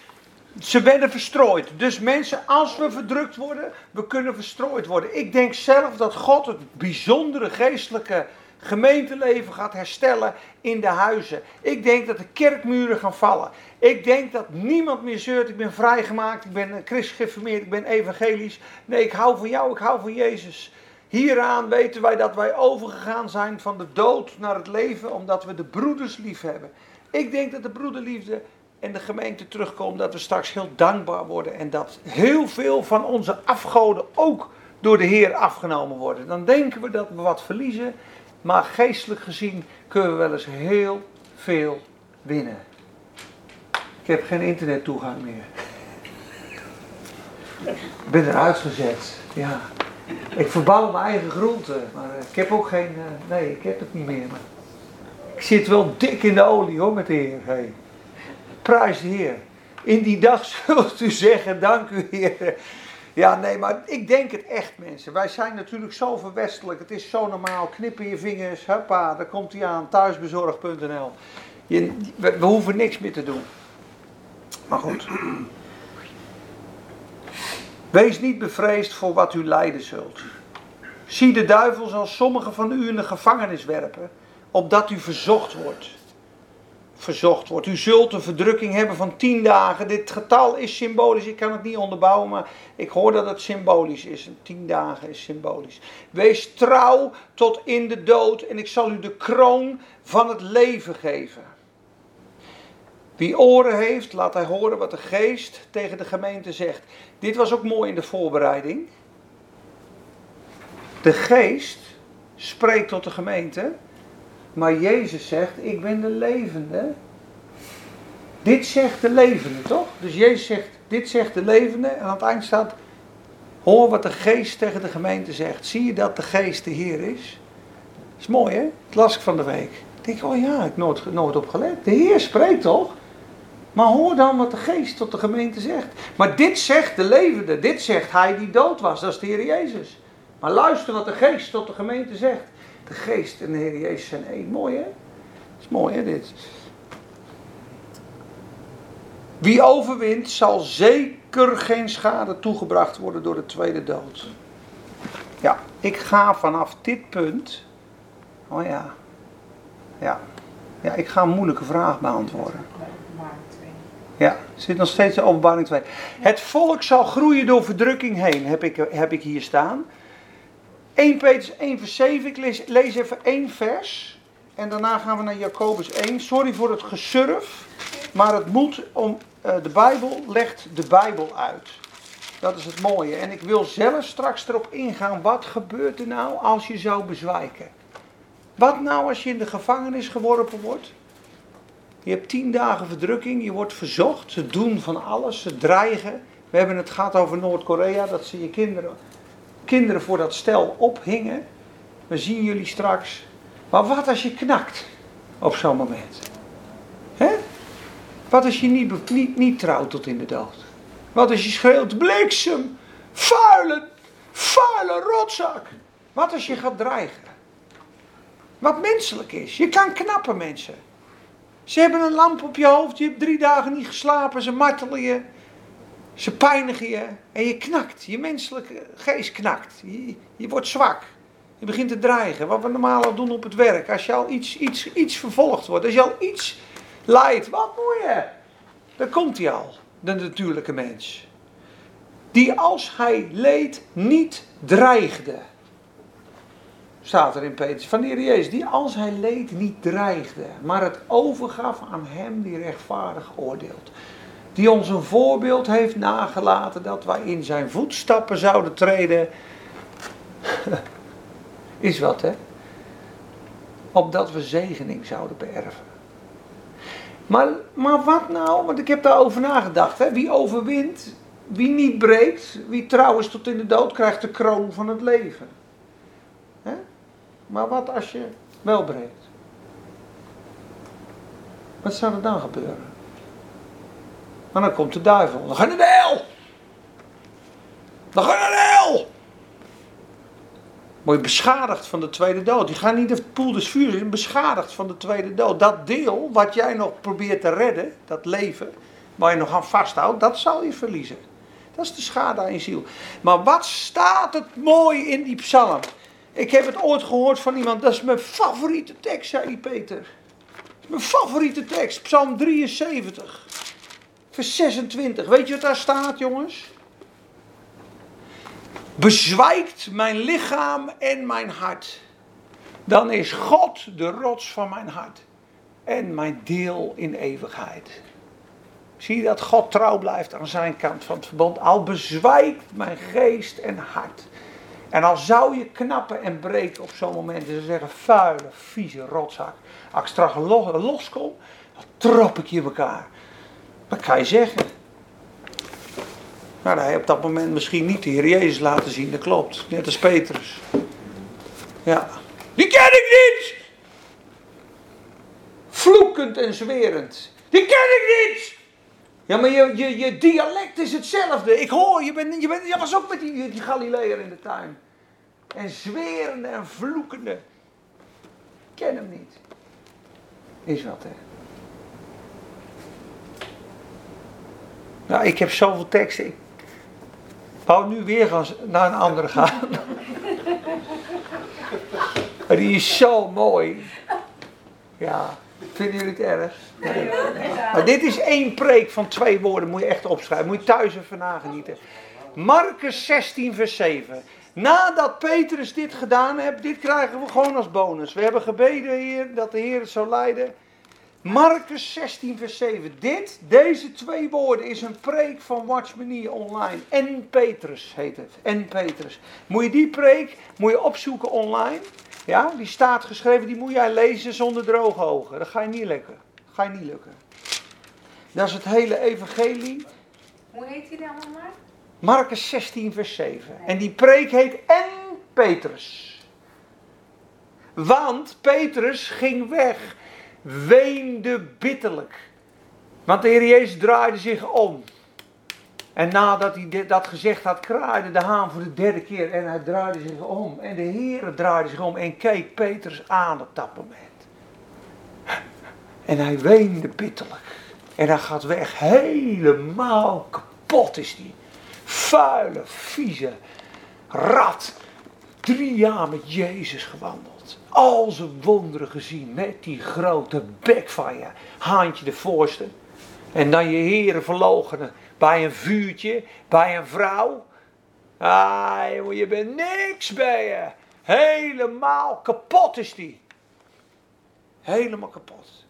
Ze werden verstrooid. Dus mensen, als we verdrukt worden, we kunnen verstrooid worden. Ik denk zelf dat God het bijzondere geestelijke gemeenteleven gaat herstellen in de huizen. Ik denk dat de kerkmuren gaan vallen. Ik denk dat niemand meer zeurt, ik ben vrijgemaakt, ik ben geformeerd, ik ben evangelisch. Nee, ik hou van jou, ik hou van Jezus. Hieraan weten wij dat wij overgegaan zijn van de dood naar het leven, omdat we de broeders lief hebben. Ik denk dat de broederliefde en de gemeente terugkomt, dat we straks heel dankbaar worden en dat heel veel van onze afgoden ook door de Heer afgenomen worden. Dan denken we dat we wat verliezen, maar geestelijk gezien kunnen we wel eens heel veel winnen. Ik heb geen internettoegang meer. Ik ben eruit gezet. Ja. Ik verbouw mijn eigen groenten, maar eh, ik heb ook geen. Uh, nee, ik heb het niet meer. Maar ik zit wel dik in de olie hoor met de Heer. Hey. Prijs de Heer. In die dag (laughs) zult u zeggen: Dank u, Heer. Ja, nee, maar ik denk het echt, mensen. Wij zijn natuurlijk zo verwestelijk. Het is zo normaal. Knippen je vingers, huppa, daar komt hij aan. Thuisbezorg.nl. We, we hoeven niks meer te doen. Maar goed. Wees niet bevreesd voor wat u lijden zult. Zie de duivel zal sommigen van u in de gevangenis werpen, opdat u verzocht wordt. Verzocht wordt. U zult een verdrukking hebben van tien dagen. Dit getal is symbolisch. Ik kan het niet onderbouwen, maar ik hoor dat het symbolisch is. Tien dagen is symbolisch. Wees trouw tot in de dood en ik zal u de kroon van het leven geven. Wie oren heeft, laat hij horen wat de geest tegen de gemeente zegt. Dit was ook mooi in de voorbereiding. De geest spreekt tot de gemeente, maar Jezus zegt, ik ben de levende. Dit zegt de levende, toch? Dus Jezus zegt, dit zegt de levende. En aan het eind staat, hoor wat de geest tegen de gemeente zegt. Zie je dat de geest de Heer is? Dat is mooi, hè? Het las ik van de week. Ik denk, oh ja, ik nooit, nooit op gelet. De Heer spreekt toch? Maar hoor dan wat de geest tot de gemeente zegt. Maar dit zegt de levende, dit zegt hij die dood was, dat is de Heer Jezus. Maar luister wat de geest tot de gemeente zegt. De geest en de Heer Jezus zijn één. Mooi hè? Is mooi hè dit. Wie overwint zal zeker geen schade toegebracht worden door de tweede dood. Ja, ik ga vanaf dit punt. Oh ja. Ja. Ja, ik ga een moeilijke vraag beantwoorden. Ja, zit nog steeds in openbaring 2. Het volk zal groeien door verdrukking heen, heb ik, heb ik hier staan. 1 Petrus 1 vers 7, ik lees, even één vers. En daarna gaan we naar Jacobus 1. Sorry voor het gesurf, maar het moet om, uh, de Bijbel legt de Bijbel uit. Dat is het mooie. En ik wil zelf straks erop ingaan, wat gebeurt er nou als je zou bezwijken? Wat nou als je in de gevangenis geworpen wordt? Je hebt tien dagen verdrukking, je wordt verzocht, ze doen van alles, ze dreigen. We hebben het gehad over Noord-Korea, dat ze je kinderen, kinderen voor dat stel ophingen. We zien jullie straks. Maar wat als je knakt op zo'n moment? Wat als je niet, niet, niet trouwt tot in de dood? Wat als je schreeuwt, bliksem, vuile, vuile rotzak? Wat als je gaat dreigen? Wat menselijk is. Je kan knappen mensen. Ze hebben een lamp op je hoofd, je hebt drie dagen niet geslapen, ze martelen je. Ze pijnigen je en je knakt. Je menselijke geest knakt. Je, je wordt zwak. Je begint te dreigen. Wat we normaal al doen op het werk. Als je al iets, iets, iets vervolgd wordt. Als je al iets lijdt. Wat moet je? Dan komt hij al. De natuurlijke mens. Die als hij leed niet dreigde. Staat er in Petrus. Van de Heer Jezus. Die als hij leed niet dreigde. Maar het overgaf aan hem die rechtvaardig oordeelt die ons een voorbeeld heeft nagelaten dat wij in zijn voetstappen zouden treden. (laughs) Is wat, hè? Opdat we zegening zouden beërven. Maar, maar wat nou? Want ik heb daarover nagedacht. Hè? Wie overwint, wie niet breekt, wie trouw is tot in de dood, krijgt de kroon van het leven. Hè? Maar wat als je wel breekt? Wat zou er dan gebeuren? Maar dan komt de duivel. Dan ga je naar. Dan ga je naar. Word je beschadigd van de tweede dood. Je gaat niet de poel des vuurs in, beschadigd van de tweede dood. Dat deel wat jij nog probeert te redden, dat leven, waar je nog aan vasthoudt, dat zal je verliezen. Dat is de schade aan je ziel. Maar wat staat het mooi in die psalm? Ik heb het ooit gehoord van iemand, dat is mijn favoriete tekst, zei die Peter. Mijn favoriete tekst, psalm 73. Vers 26. Weet je wat daar staat, jongens? Bezwijkt mijn lichaam en mijn hart. Dan is God de rots van mijn hart. En mijn deel in eeuwigheid. Zie je dat God trouw blijft aan zijn kant van het verbond. Al bezwijkt mijn geest en hart. En al zou je knappen en breken op zo'n moment. En ze zeggen, vuile, vieze rotzak. Als ik straks los, loskom, dan trap ik je elkaar. Wat kan je zeggen? Nou, hij op dat moment misschien niet de Heer Jezus laten zien, dat klopt. Net als Petrus. Ja. Die ken ik niet! Vloekend en zwerend. Die ken ik niet! Ja, maar je, je, je dialect is hetzelfde. Ik hoor, je, bent, je, bent, je was ook met die, die Galileër in de tuin. En zwerende en vloekende. Ken hem niet. Is wat, hè? Nou, ik heb zoveel teksten. Ik wou nu weer gaan, naar een andere gaan. (laughs) maar die is zo mooi. Ja, vinden jullie het erg? Nee. Maar dit is één preek van twee woorden. Moet je echt opschrijven. Moet je thuis even nagenieten. Marcus 16, vers 7. Nadat Petrus dit gedaan heeft, dit krijgen we gewoon als bonus. We hebben gebeden hier dat de Heer het zou leiden. Marcus 16, vers 7. Dit, deze twee woorden, is een preek van Watchmenie online. En Petrus heet het. En Petrus. Moet je die preek moet je opzoeken online. Ja, die staat geschreven, die moet jij lezen zonder droge ogen. Dat ga je niet lukken. Dat ga je niet lukken. Dat is het hele evangelie. Hoe heet die dan maar? Marcus 16, vers 7. En die preek heet En Petrus. Want Petrus ging weg, weende bitterlijk. Want de Heer Jezus draaide zich om. En nadat hij dat gezegd had, kraaide de haan voor de derde keer. En hij draaide zich om. En de Heer draaide zich om en keek Petrus aan op dat moment. En hij weende bitterlijk. En hij gaat weg. Helemaal kapot is hij. Vuile, vieze rat. Drie jaar met Jezus gewandeld. Al zijn wonderen gezien. Met die grote bek van je. Haantje de voorste. En dan je heren verlogenen. Bij een vuurtje. Bij een vrouw. Ah, jongen, je bent niks bij je. Helemaal kapot is die. Helemaal kapot.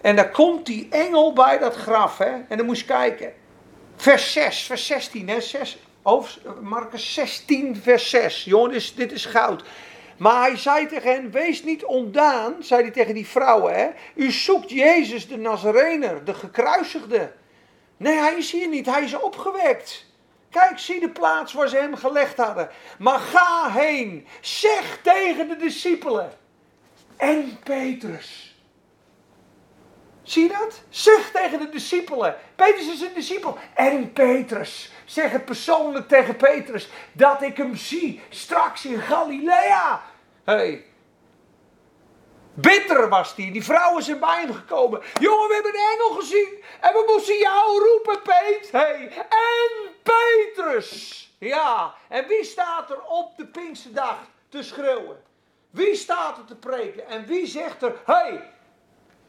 En dan komt die engel bij dat graf, hè. En dan moest je kijken. Vers 6, vers 16, hè. 6, hoofd- Marcus 16, vers 6. Jongen, dit is, dit is goud. Maar hij zei tegen hen, wees niet ontdaan, zei hij tegen die vrouwen, hè. U zoekt Jezus de Nazarener, de gekruisigde. Nee, hij is hier niet, hij is opgewekt. Kijk, zie de plaats waar ze hem gelegd hadden. Maar ga heen, zeg tegen de discipelen en Petrus. Zie je dat? Zeg tegen de discipelen. Petrus is een discipel. En Petrus. Zeg het persoonlijk tegen Petrus. Dat ik hem zie straks in Galilea. hey, Bitter was die. Die vrouwen zijn bij hem gekomen. Jongen, we hebben een engel gezien. En we moesten jou roepen, Peet. Hey. En Petrus. Ja. En wie staat er op de Pinksterdag te schreeuwen? Wie staat er te preken? En wie zegt er, hey,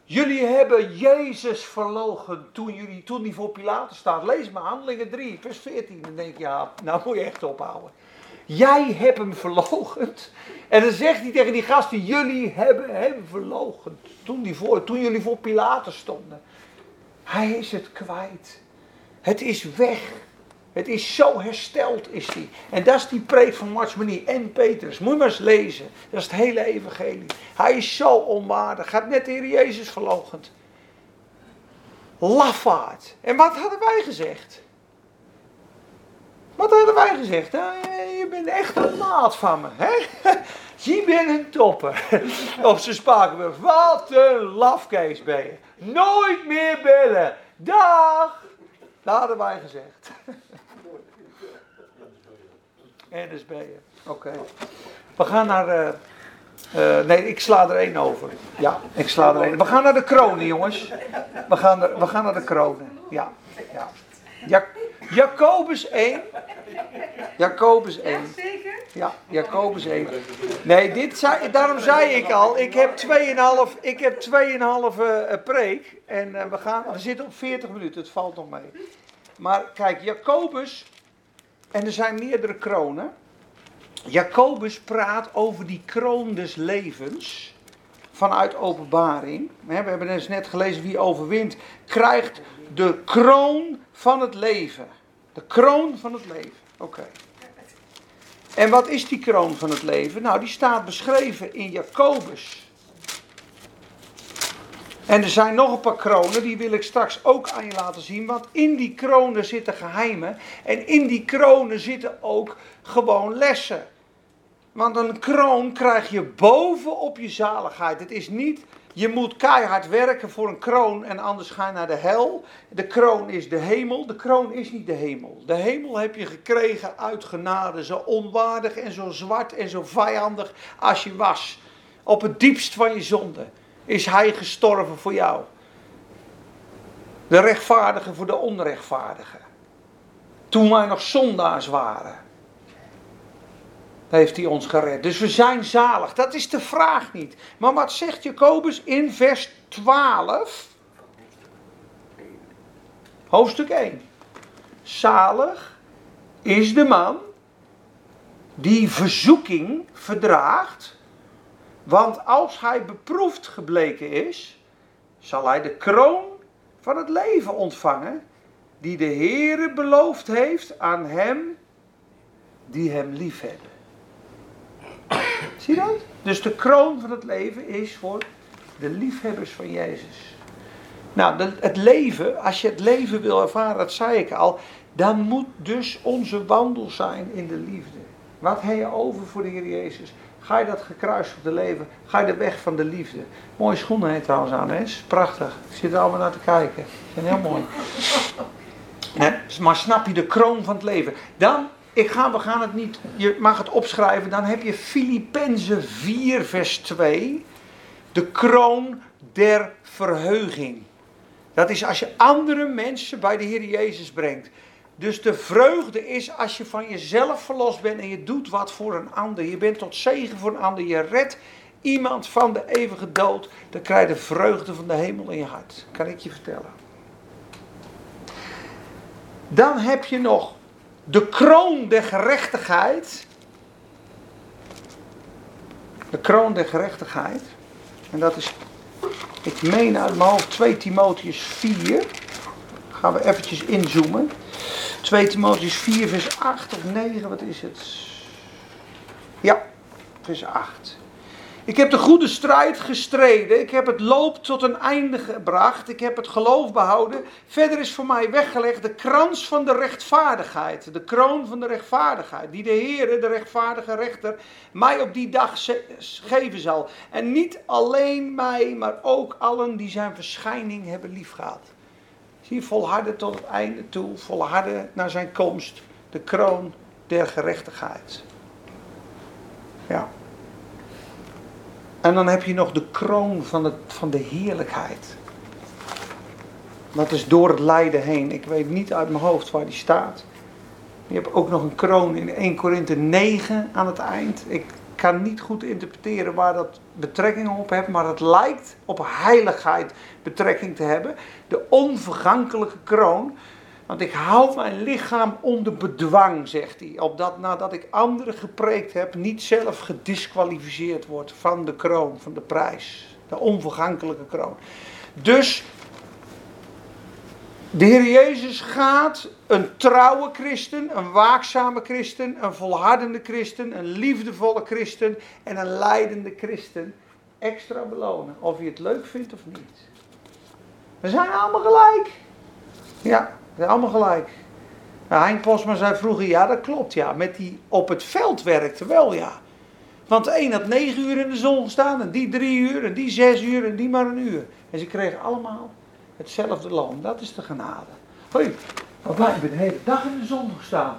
jullie hebben Jezus verlogen toen, jullie, toen die voor Pilatus staat. Lees maar, Handelingen 3, vers 14. Dan denk je, ja, nou moet je echt ophouden. Jij hebt hem verlogend. En dan zegt hij tegen die gasten, jullie hebben hem verlogend. Toen, die voor, toen jullie voor Pilatus stonden. Hij is het kwijt. Het is weg. Het is zo hersteld, is die. En dat is die preek van Marsmanie en Petrus. Moet je maar eens lezen. Dat is het hele evangelie. Hij is zo onwaardig. Gaat net de Heer Jezus verlogend. Lafaard. En wat hadden wij gezegd? Wat hadden wij gezegd? Nou, je bent echt een maat van me. Hè? (laughs) Je bent een topper. Of ze spraken wat een lafkees ben je. Nooit meer bellen. Dag. Dat hadden wij gezegd. (laughs) NSB'en. Oké. We gaan naar... Uh, uh, nee, ik sla er één over. Ja, ik sla er één. We gaan naar de kronen, jongens. We gaan, er, we gaan naar de kronen. Ja, ja. ja Jacobus 1. Jacobus 1. Ja, Jacobus 1. Nee, dit zei, daarom zei ik al, ik heb 2,5 ik heb 2,5 uh, preek. En uh, we, gaan, we zitten op 40 minuten, het valt nog mee. Maar kijk, Jacobus, en er zijn meerdere kronen. Jacobus praat over die kroon des levens vanuit openbaring. We hebben dus net gelezen, wie overwint, krijgt de kroon van het leven. De kroon van het leven. Oké. En wat is die kroon van het leven? Nou, die staat beschreven in Jacobus. En er zijn nog een paar kronen, die wil ik straks ook aan je laten zien. Want in die kronen zitten geheimen. En in die kronen zitten ook gewoon lessen. Want een kroon krijg je bovenop je zaligheid. Het is niet je moet keihard werken voor een kroon en anders ga je naar de hel. De kroon is de hemel. De kroon is niet de hemel. De hemel heb je gekregen uit genade. Zo onwaardig en zo zwart en zo vijandig als je was. Op het diepst van je zonde is hij gestorven voor jou. De rechtvaardige voor de onrechtvaardige. Toen wij nog zondaars waren heeft hij ons gered. Dus we zijn zalig. Dat is de vraag niet. Maar wat zegt Jacobus in vers 12? Hoofdstuk 1. Zalig is de man die verzoeking verdraagt. Want als hij beproefd gebleken is, zal hij de kroon van het leven ontvangen. Die de Heere beloofd heeft aan hem die hem liefhebben. Zie je dat? Dus de kroon van het leven is voor de liefhebbers van Jezus. Nou, het leven, als je het leven wil ervaren, dat zei ik al, dan moet dus onze wandel zijn in de liefde. Wat heb je over voor de Heer Jezus? Ga je dat gekruisigde leven, ga je de weg van de liefde. Mooie schoenen heet trouwens aan, hè? Prachtig. Ik zit er allemaal naar te kijken. Ze zijn heel mooi. (laughs) Nee, maar snap je de kroon van het leven? Dan ik ga, we gaan het niet, je mag het opschrijven. Dan heb je Filippenzen 4, vers 2. De kroon der verheuging. Dat is als je andere mensen bij de Heer Jezus brengt. Dus de vreugde is als je van jezelf verlost bent en je doet wat voor een ander. Je bent tot zegen voor een ander. Je redt iemand van de eeuwige dood. Dan krijg je de vreugde van de hemel in je hart. Kan ik je vertellen. Dan heb je nog de kroon der gerechtigheid. De kroon der gerechtigheid. En dat is, ik meen uit mijn hoofd 2 Timotheus 4. Gaan we eventjes inzoomen. 2 Timotheus 4 vers 8 of 9, wat is het? Ja, vers 8. Ik heb de goede strijd gestreden. Ik heb het loop tot een einde gebracht. Ik heb het geloof behouden. Verder is voor mij weggelegd de krans van de rechtvaardigheid. De kroon van de rechtvaardigheid. Die de Heer, de rechtvaardige rechter, mij op die dag geven zal. En niet alleen mij, maar ook allen die zijn verschijning hebben liefgehad. Zie, volharden tot het einde toe. Volharden naar zijn komst. De kroon der gerechtigheid. Ja. En dan heb je nog de kroon van, van de heerlijkheid. Dat is door het lijden heen. Ik weet niet uit mijn hoofd waar die staat. Je hebt ook nog een kroon in 1 Korinthe 9 aan het eind. Ik kan niet goed interpreteren waar dat betrekking op heeft, maar het lijkt op heiligheid betrekking te hebben. De onvergankelijke kroon. Want ik hou mijn lichaam onder bedwang, zegt hij. Opdat nadat ik anderen gepreekt heb, niet zelf gedisqualificeerd wordt van de kroon, van de prijs. De onvergankelijke kroon. Dus de Heer Jezus gaat een trouwe christen, een waakzame christen, een volhardende christen, een liefdevolle christen en een leidende christen extra belonen. Of je het leuk vindt of niet. We zijn allemaal gelijk. Ja, zijn allemaal gelijk. Nou, zei vroeger, ja dat klopt ja, met die op het veld werkte wel ja. Want de een had negen uur in de zon gestaan en die drie uur en die zes uur en die maar een uur. En ze kregen allemaal hetzelfde loon, dat is de genade. Hoi, maar wij hebben de hele dag in de zon gestaan.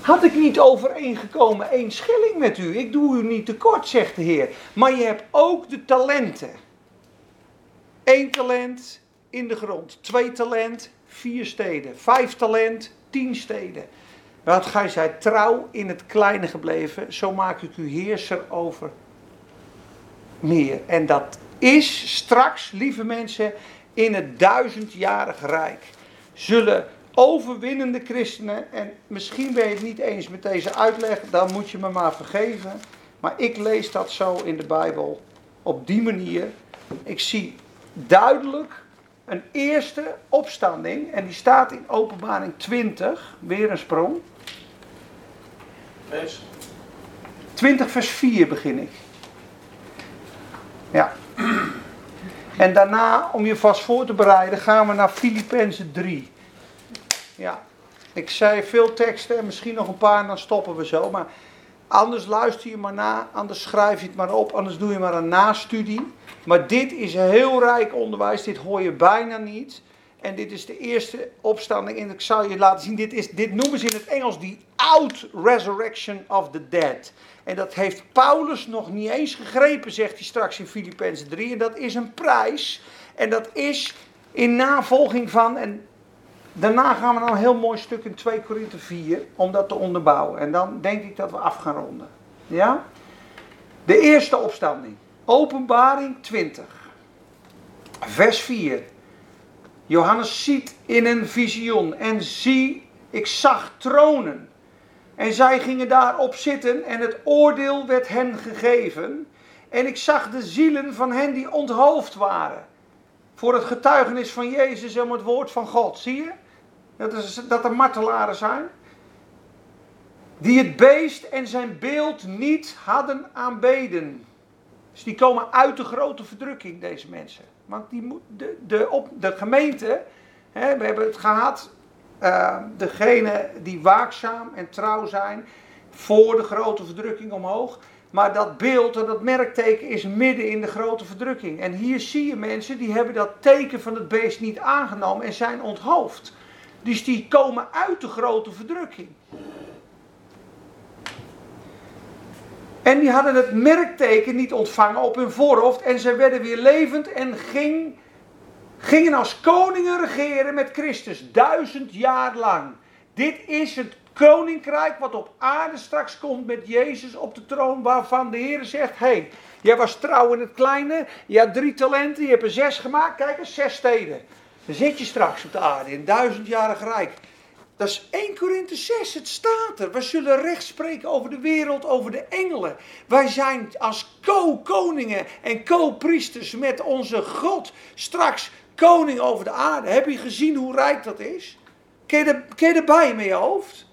Had ik niet overeengekomen één schilling met u? Ik doe u niet tekort, zegt de Heer. Maar je hebt ook de talenten. Eén talent in de grond, twee talent vier steden. Vijf talent, tien steden. Want gij zijt trouw in het kleine gebleven, zo maak ik u heerser over meer. En dat is straks, lieve mensen, in het duizendjarig rijk. Zullen overwinnende christenen, en misschien ben je het niet eens met deze uitleg, dan moet je me maar vergeven. Maar ik lees dat zo in de Bijbel op die manier. Ik zie duidelijk een eerste opstanding. En die staat in openbaring 20. Weer een sprong. Vers. 20 vers 4 begin ik. Ja. En daarna, om je vast voor te bereiden, gaan we naar Filippenzen 3. Ja. Ik zei veel teksten en misschien nog een paar en dan stoppen we zo. Maar Anders luister je maar na, anders schrijf je het maar op, anders doe je maar een nastudie. Maar dit is heel rijk onderwijs, dit hoor je bijna niet. En dit is de eerste opstanding en ik zal je laten zien, dit, is, dit noemen ze in het Engels die out resurrection of the dead. En dat heeft Paulus nog niet eens gegrepen, zegt hij straks in Filippenzen 3. En dat is een prijs. En dat is in navolging van, en Daarna gaan we naar een heel mooi stuk in 2 Korinthe 4 om dat te onderbouwen. En dan denk ik dat we af gaan ronden. Ja? De eerste opstanding. Openbaring 20. Vers 4. Johannes ziet in een visioen en zie, ik zag tronen. En zij gingen daarop zitten en het oordeel werd hen gegeven. En ik zag de zielen van hen die onthoofd waren. Voor het getuigenis van Jezus en het woord van God. Zie je? Dat, is, dat er martelaren zijn. Die het beest en zijn beeld niet hadden aanbeden. Dus die komen uit de grote verdrukking, deze mensen. Want die, de, de, op, de gemeente, hè, we hebben het gehad, uh, degene die waakzaam en trouw zijn voor de grote verdrukking omhoog. Maar dat beeld en dat merkteken is midden in de grote verdrukking. En hier zie je mensen die hebben dat teken van het beest niet aangenomen en zijn onthoofd. Dus die komen uit de grote verdrukking. En die hadden het merkteken niet ontvangen op hun voorhoofd. En ze werden weer levend en ging, gingen als koningen regeren met Christus. Duizend jaar lang. Dit is het koninkrijk wat op aarde straks komt met Jezus op de troon. Waarvan de Heer zegt: hey, jij was trouw in het kleine. Je had drie talenten. Je hebt er zes gemaakt. Kijk eens, zes steden. Dan zit je straks op de aarde in duizendjarig rijk. Dat is 1 Korinthe 6, het staat er. We zullen recht spreken over de wereld, over de engelen. Wij zijn als co-koningen en co-priesters met onze God straks koning over de aarde. Heb je gezien hoe rijk dat is? Ken je, er, erbij met je hoofd?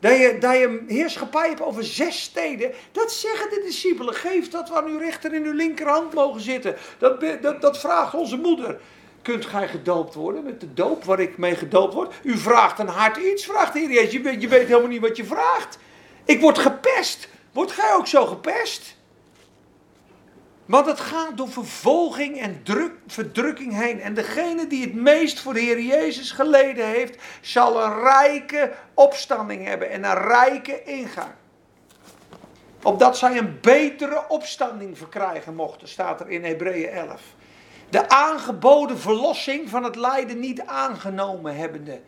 Dat je, dat je heerschappij hebt over zes steden. Dat zeggen de discipelen. Geef dat we aan uw rechter in uw linkerhand mogen zitten. Dat, dat, dat vraagt onze moeder. Kunt gij gedoopt worden met de doop waar ik mee gedoopt word? U vraagt een hard iets, vraagt de Heer Jezus. Je weet, je weet helemaal niet wat je vraagt. Ik word gepest. Wordt gij ook zo gepest? Want het gaat door vervolging en druk, verdrukking heen. En degene die het meest voor de Heer Jezus geleden heeft, zal een rijke opstanding hebben en een rijke ingang. Opdat zij een betere opstanding verkrijgen mochten, staat er in Hebreeën 11. De aangeboden verlossing van het lijden niet aangenomen hebbende.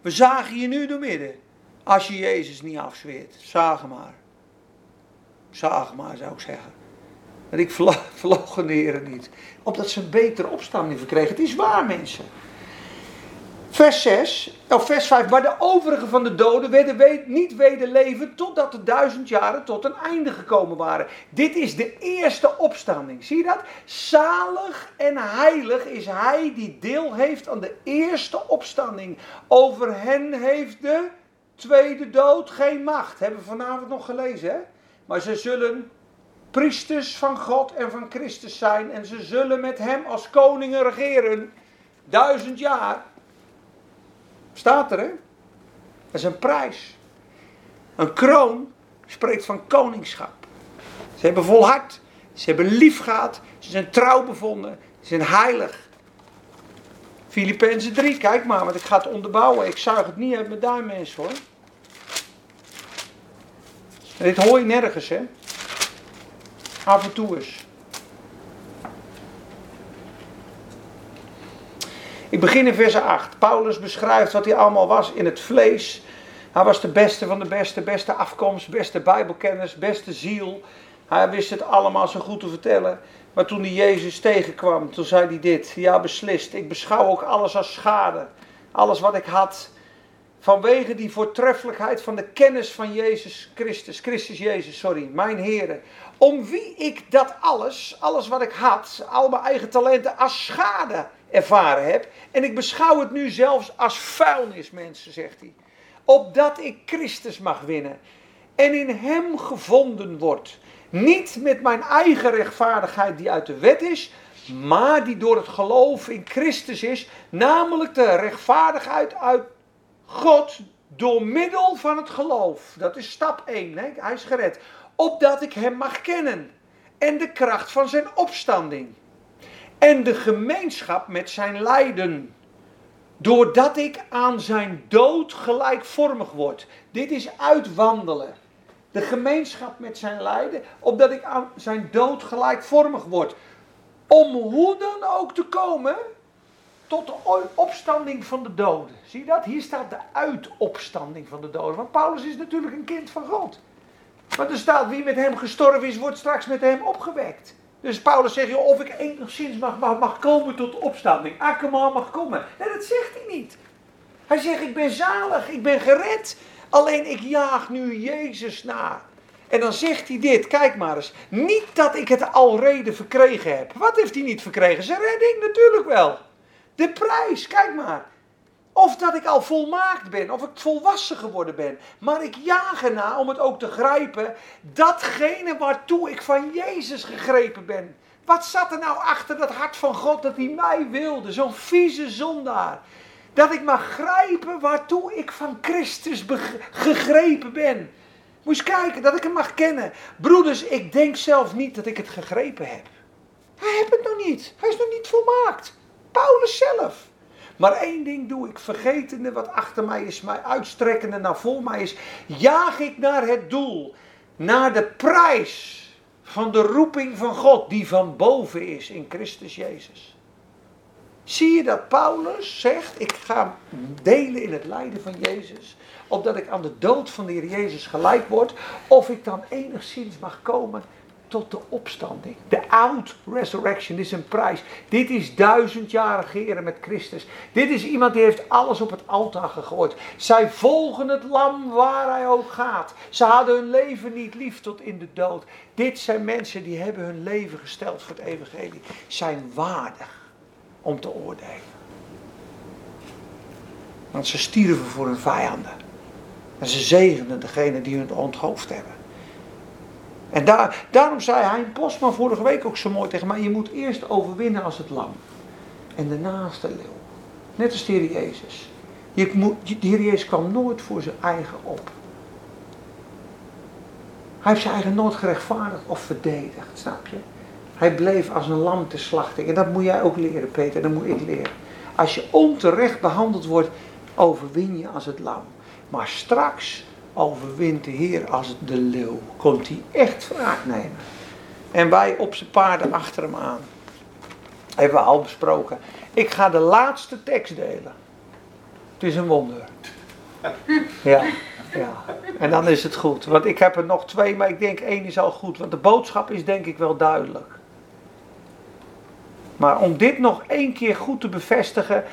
We zagen je nu door midden. Als je Jezus niet afzweert. Zagen maar. Zagen maar, zou ik zeggen. En ik (laughs) vlogen de Heer niet. Opdat ze een betere opstanding verkregen. Het is waar, mensen. Vers 6, of vers 5. Maar de overigen van de doden werden we- niet wederleven totdat de duizend jaren tot een einde gekomen waren. Dit is de eerste opstanding. Zie je dat? Zalig en heilig is hij die deel heeft aan de eerste opstanding. Over hen heeft de tweede dood geen macht. Hebben we vanavond nog gelezen, hè? Maar ze zullen priesters van God en van Christus zijn. En ze zullen met hem als koningen regeren. Duizend jaar. Staat er, hè? Dat is een prijs. Een kroon spreekt van koningschap. Ze hebben volhard. Ze hebben lief gehad. Ze zijn trouw bevonden. Ze zijn heilig. Filippenzen 3, kijk maar, want ik ga het onderbouwen. Ik zuig het niet uit mijn duim, mensen hoor. En dit hoor je nergens, hè? Af en toe eens. Ik begin in vers 8. Paulus beschrijft wat hij allemaal was in het vlees. Hij was de beste van de beste, beste afkomst, beste bijbelkennis, beste ziel. Hij wist het allemaal zo goed te vertellen. Maar toen hij Jezus tegenkwam, toen zei hij dit. Ja, beslist. Ik beschouw ook alles als schade. Alles wat ik had. Vanwege die voortreffelijkheid van de kennis van Jezus Christus. Christus Jezus, sorry. Mijn Heer. Om wie ik dat alles, alles wat ik had, al mijn eigen talenten, als schade ervaren heb. En ik beschouw het nu zelfs als vuilnis, mensen, zegt hij. Opdat ik Christus mag winnen. En in hem gevonden wordt. Niet met mijn eigen rechtvaardigheid die uit de wet is, maar die door het geloof in Christus is. Namelijk de rechtvaardigheid uit God door middel van het geloof. Dat is stap 1. Hè? Hij is gered. Opdat ik hem mag kennen. En de kracht van zijn opstanding. En de gemeenschap met zijn lijden. Doordat ik aan zijn dood gelijkvormig word. Dit is uitwandelen. De gemeenschap met zijn lijden. Opdat ik aan zijn dood gelijkvormig word. Om hoe dan ook te komen tot de opstanding van de doden. Zie je dat? Hier staat de uitopstanding van de doden. Want Paulus is natuurlijk een kind van God. Maar er staat, wie met hem gestorven is, wordt straks met hem opgewekt. Dus Paulus zegt, of ik enigszins mag, mag, komen tot opstanding. Akema mag komen. Nee, dat zegt hij niet. Hij zegt, ik ben zalig, ik ben gered. Alleen ik jaag nu Jezus na. En dan zegt hij dit, kijk maar eens. Niet dat ik het alrede verkregen heb. Wat heeft hij niet verkregen? Zijn redding natuurlijk wel. De prijs, kijk maar. Of dat ik al volmaakt ben, of ik volwassen geworden ben. Maar ik jaag erna om het ook te grijpen. Datgene waartoe ik van Jezus gegrepen ben. Wat zat er nou achter dat hart van God dat hij mij wilde? Zo'n vieze zondaar. Dat ik mag grijpen waartoe ik van Christus gegrepen ben. Moet je kijken, dat ik hem mag kennen. Broeders, ik denk zelf niet dat ik het gegrepen heb. Hij heeft het nog niet. Hij is nog niet volmaakt. Paulus zelf. Maar één ding doe ik, vergetende wat achter mij is, mij uitstrekkende naar voor mij is, jaag ik naar het doel, naar de prijs van de roeping van God die van boven is in Christus Jezus. Zie je dat Paulus zegt, ik ga delen in het lijden van Jezus, opdat ik aan de dood van de Heer Jezus gelijk word, of ik dan enigszins mag komen tot de opstanding. De oud resurrection is een prijs. Dit is duizend jaren geren met Christus. Dit is iemand die heeft alles op het altaar gegooid. Zij volgen het lam waar hij ook gaat. Ze hadden hun leven niet lief tot in de dood. Dit zijn mensen die hebben hun leven gesteld voor het evangelie. Zijn waardig om te oordelen. Want ze stierven voor hun vijanden. En ze zegenen degene die hun onthoofd hebben. En daar, daarom zei Hein Posma vorige week ook zo mooi tegen mij: je moet eerst overwinnen als het lam. En daarna als de leeuw. Net als de Heer Jezus. Je moet, de Heer Jezus kwam nooit voor zijn eigen op. Hij heeft zijn eigen nooit gerechtvaardigd of verdedigd, snap je? Hij bleef als een lam te slachting. En dat moet jij ook leren, Peter, dat moet ik leren. Als je onterecht behandeld wordt, overwin je als het lam. Maar straks overwint de Heer als de leeuw. Komt hij echt wraak nemen. En wij op zijn paarden achter hem aan. Hebben we al besproken. Ik ga de laatste tekst delen. Het is een wonder. Ja, ja. En dan is het goed. Want ik heb er nog twee, maar ik denk één is al goed. Want de boodschap is denk ik wel duidelijk. Maar om dit nog één keer goed te bevestigen.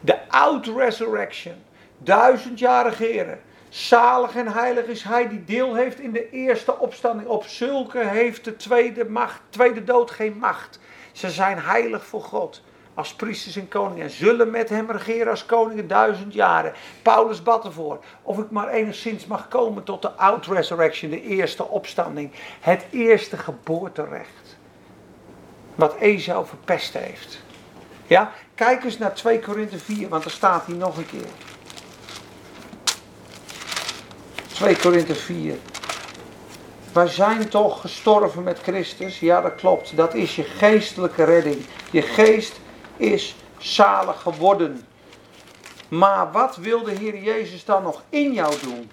De out-resurrection. Duizendjarige heren. Zalig en heilig is hij die deel heeft in de eerste opstanding. Op zulke heeft de tweede, macht, tweede dood geen macht. Ze zijn heilig voor God. Als priesters en koningen. En zullen met hem regeren als koningen duizend jaren. Paulus bad ervoor. Of ik maar enigszins mag komen tot de out-resurrection. De eerste opstanding. Het eerste geboorterecht. Wat Esau verpest heeft. Ja, kijk eens naar 2 Korinthe 4. Want er staat hier nog een keer. 2 Korinthe 4. Wij zijn toch gestorven met Christus? Ja, dat klopt. Dat is je geestelijke redding. Je geest is zalig geworden. Maar wat wil de Heer Jezus dan nog in jou doen?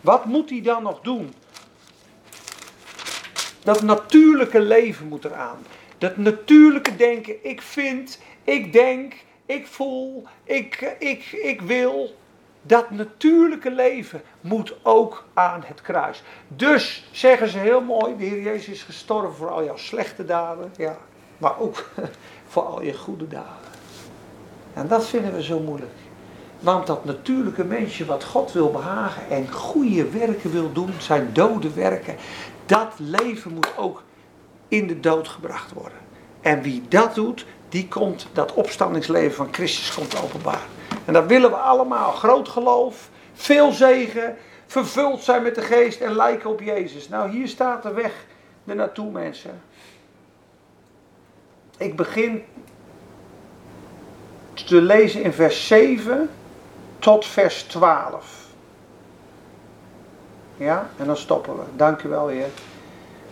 Wat moet hij dan nog doen? Dat natuurlijke leven moet eraan. Dat natuurlijke denken, ik vind, ik denk, ik voel, ik, ik, ik wil. Dat natuurlijke leven moet ook aan het kruis. Dus zeggen ze heel mooi: de Heer Jezus is gestorven voor al jouw slechte daden, ja, maar ook (laughs) voor al je goede daden. En dat vinden we zo moeilijk. Want dat natuurlijke mensje wat God wil behagen en goede werken wil doen, zijn dode werken, dat leven moet ook in de dood gebracht worden. En wie dat doet, die komt, dat opstandingsleven van Christus komt openbaar. En dat willen we allemaal. Groot geloof, veel zegen, vervuld zijn met de geest en lijken op Jezus. Nou, hier staat de weg er naartoe, mensen. Ik begin te lezen in vers 7 tot vers 12. Ja, en dan stoppen we. Dank u wel, Heer.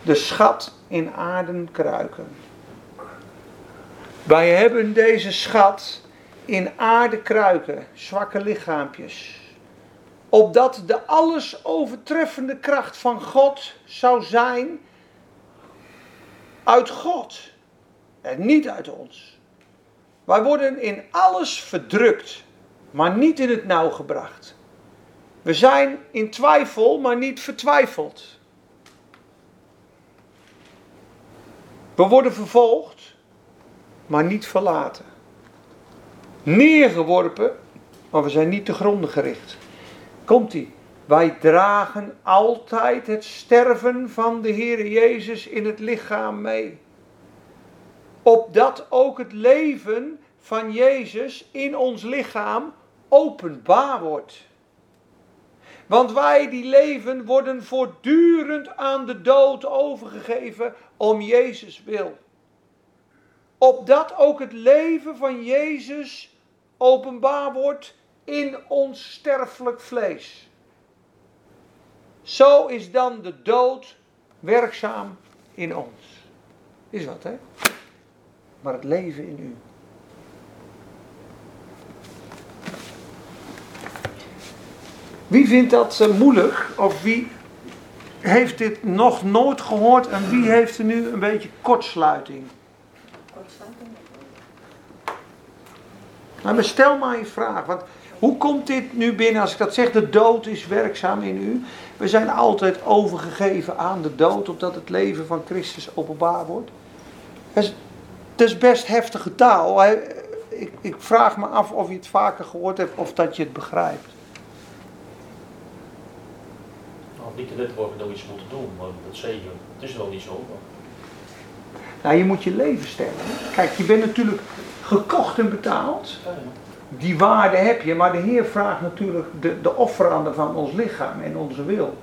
De schat in aarden kruiken. Wij hebben deze schat in aarde kruiken, zwakke lichaampjes. Opdat de alles overtreffende kracht van God zou zijn uit God en niet uit ons. Wij worden in alles verdrukt, maar niet in het nauw gebracht. We zijn in twijfel, maar niet vertwijfeld. We worden vervolgd, maar niet verlaten. Neergeworpen, maar we zijn niet te gronden gericht. Komt-ie. Wij dragen altijd het sterven van de Heer Jezus in het lichaam mee. Opdat ook het leven van Jezus in ons lichaam openbaar wordt. Want wij die leven worden voortdurend aan de dood overgegeven om Jezus wil. Opdat ook het leven van Jezus openbaar wordt in ons sterfelijk vlees. Zo is dan de dood werkzaam in ons. Is wat, hè? Maar het leven in u. Wie vindt dat moeilijk? Of wie heeft dit nog nooit gehoord en wie heeft er nu een beetje kortsluiting? Nou, maar stel maar je vraag. Want hoe komt dit nu binnen als ik dat zeg? De dood is werkzaam in u. We zijn altijd overgegeven aan de dood, opdat het leven van Christus openbaar wordt. Dat is, dat is best heftige taal. Ik, ik vraag me af of je het vaker gehoord hebt of dat je het begrijpt. Nou, niet te net worden dat iets moeten doen, maar dat zegen, het is wel niet zo. Nou, je moet je leven stellen. Kijk, je bent natuurlijk gekocht en betaald. Die waarde heb je, maar de Heer vraagt natuurlijk de, de offerande van ons lichaam en onze wil.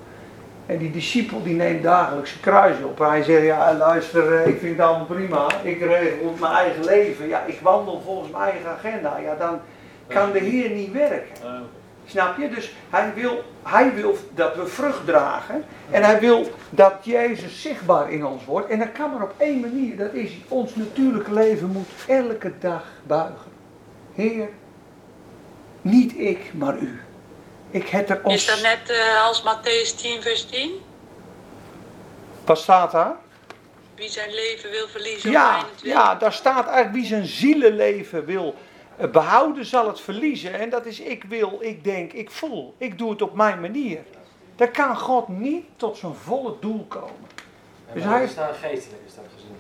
En die discipel die neemt dagelijks zijn kruis op. Hij zegt, ja luister, eh, ik vind het allemaal prima. Ik regel mijn eigen leven. Ja, ik wandel volgens mijn eigen agenda. Ja, dan kan de Heer niet werken. Snap je? Dus hij wil, hij wil dat we vrucht dragen. En hij wil dat Jezus zichtbaar in ons wordt. En dat kan maar op één manier. Dat is ons natuurlijke leven moet elke dag buigen. Heer, niet ik, maar u. Ik heb er Is ons... dat net eh, als Matthäus 10, vers 10? Wat staat daar? Wie zijn leven wil verliezen Ja, ja, daar staat eigenlijk wie zijn zielenleven wil behouden, zal het verliezen. En dat is ik wil, ik denk, ik voel. Ik doe het op mijn manier. Daar kan God niet tot zijn volle doel komen. Dus Dus hij- is geestelijk is dat gezien.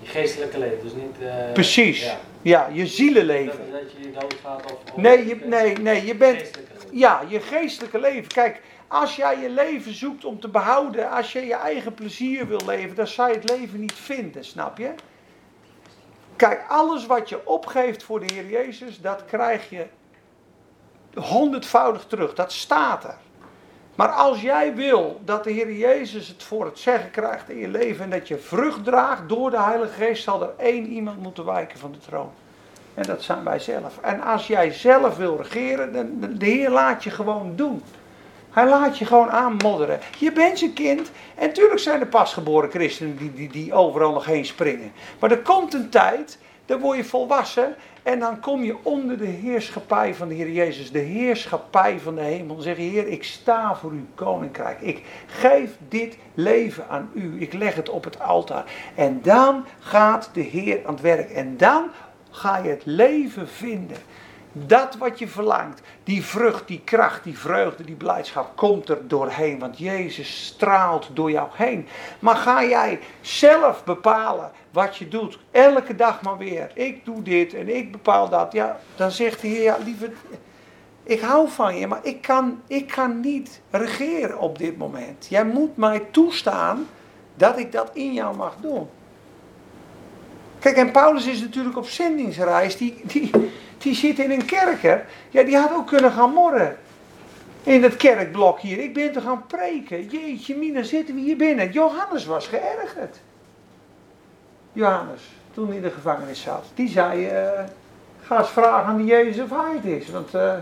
Je geestelijke leven, dus niet... eh, Precies. Ja, Ja, je zielenleven. dat, dat je doodgaat of... of- Nee, je, nee, nee, je bent. Ja, je geestelijke leven. Kijk, als jij je leven zoekt om te behouden, als je je eigen plezier wil leven, dan zou je het leven niet vinden, snap je? Kijk, alles wat je opgeeft voor de Heer Jezus, dat krijg je honderdvoudig terug. Dat staat er. Maar als jij wil dat de Heer Jezus het voor het zeggen krijgt in je leven en dat je vrucht draagt door de Heilige Geest, zal er één iemand moeten wijken van de troon. En dat zijn wij zelf. En als jij zelf wil regeren, dan de Heer laat je gewoon doen. Hij laat je gewoon aanmodderen. Je bent zijn kind. En natuurlijk zijn er pasgeboren christenen die, die, die overal nog heen springen. Maar er komt een tijd, dan word je volwassen. En dan kom je onder de heerschappij van de Heer Jezus. De heerschappij van de hemel. Dan zeg je, Heer, ik sta voor uw koninkrijk. Ik geef dit leven aan u. Ik leg het op het altaar. En dan gaat de Heer aan het werk. En dan ga je het leven vinden. Dat wat je verlangt, die vrucht, die kracht, die vreugde, die blijdschap, komt er doorheen. Want Jezus straalt door jou heen. Maar ga jij zelf bepalen wat je doet, elke dag maar weer. Ik doe dit en ik bepaal dat. Ja, dan zegt de Heer, ja, lieve, ik hou van je, maar ik kan, ik kan niet regeren op dit moment. Jij moet mij toestaan dat ik dat in jou mag doen. Kijk, en Paulus is natuurlijk op zendingsreis. Die, die, die zit in een kerker. Ja, die had ook kunnen gaan morren. In het kerkblok hier. Ik ben te gaan preken. Jeetje, mina, zitten we hier binnen. Johannes was geërgerd. Johannes, toen hij in de gevangenis zat. Die zei, eh, ga eens vragen aan Jezus of hij het is. Want eh,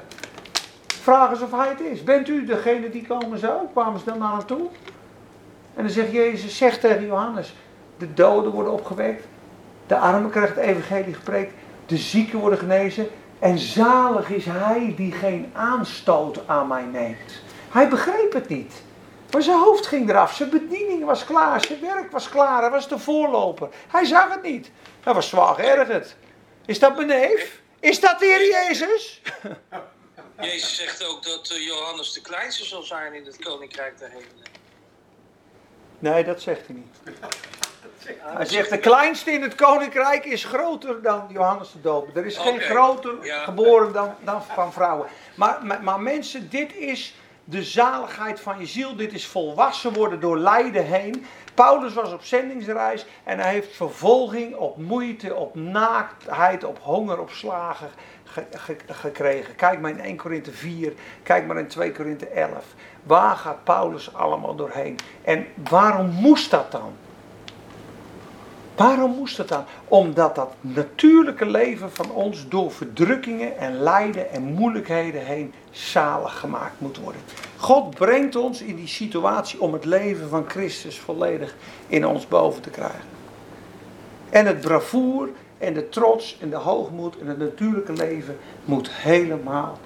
vraag eens of hij het is. Bent u degene die komen zou? Kwamen ze dan naar hem toe? En dan zegt Jezus, zeg tegen Johannes. De doden worden opgewekt. De armen krijgen het evangelie gepreekt. De zieken worden genezen. En zalig is hij die geen aanstoot aan mij neemt. Hij begreep het niet. Maar zijn hoofd ging eraf. Zijn bediening was klaar. Zijn werk was klaar. Hij was de voorloper. Hij zag het niet. Hij was zwaar geërgerd. Is dat mijn neef? Is dat de Heer Jezus? (laughs) Jezus zegt ook dat eh, Johannes de kleinste zal zijn in het koninkrijk der hemelen. Nee, dat zegt hij niet. Hij zegt de kleinste in het koninkrijk is groter dan Johannes de Doper. Er is geen groter ja. geboren dan, dan van vrouwen. Maar, maar, maar mensen, dit is de zaligheid van je ziel. Dit is volwassen worden door lijden heen. Paulus was op zendingsreis en hij heeft vervolging op moeite, op naaktheid, op honger, op slagen ge- ge- gekregen. Kijk maar in 1 Korinthe 4, kijk maar in 2 Korinthe 11. Waar gaat Paulus allemaal doorheen? En waarom moest dat dan? Waarom moest het dan? Omdat dat natuurlijke leven van ons door verdrukkingen en lijden en moeilijkheden heen zalig gemaakt moet worden. God brengt ons in die situatie om het leven van Christus volledig in ons boven te krijgen. En het bravoer en de trots en de hoogmoed en het natuurlijke leven moet helemaal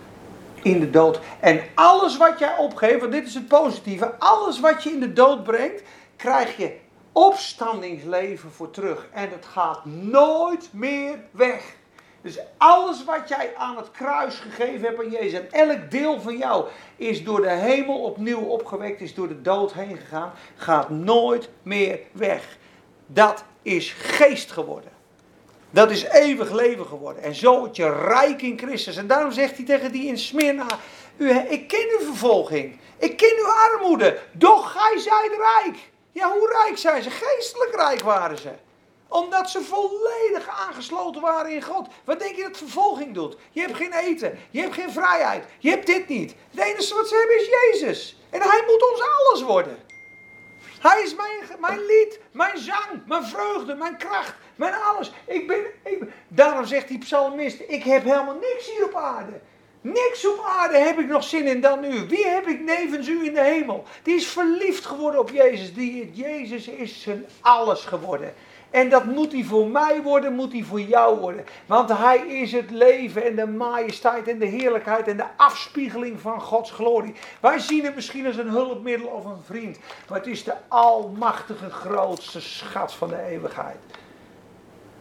in de dood. En alles wat jij opgeeft, want dit is het positieve, alles wat je in de dood brengt, krijg je opstandingsleven voor terug. En het gaat nooit meer weg. Dus alles wat jij aan het kruis gegeven hebt aan Jezus, en elk deel van jou is door de hemel opnieuw opgewekt, is door de dood heen gegaan, gaat nooit meer weg. Dat is geest geworden. Dat is eeuwig leven geworden. En zo word je rijk in Christus. En daarom zegt hij tegen die in Smyrna: u, Ik ken uw vervolging. Ik ken uw armoede. Doch gij zijt rijk. Ja, hoe rijk zijn ze? Geestelijk rijk waren ze. Omdat ze volledig aangesloten waren in God. Wat denk je dat vervolging doet? Je hebt geen eten, je hebt geen vrijheid, je hebt dit niet. Het enige wat ze hebben is Jezus. En hij moet ons alles worden. Hij is mijn, mijn lied, mijn zang, mijn vreugde, mijn kracht, mijn alles. Ik ben, ik daarom zegt die psalmist, ik heb helemaal niks hier op aarde. Niks op aarde heb ik nog zin in dan u. Wie heb ik nevens u in de hemel? Die is verliefd geworden op Jezus. Die, Jezus is zijn alles geworden. En dat moet hij voor mij worden, moet hij voor jou worden. Want hij is het leven en de majesteit en de heerlijkheid en de afspiegeling van Gods glorie. Wij zien hem misschien als een hulpmiddel of een vriend. Maar het is de almachtige grootste schat van de eeuwigheid.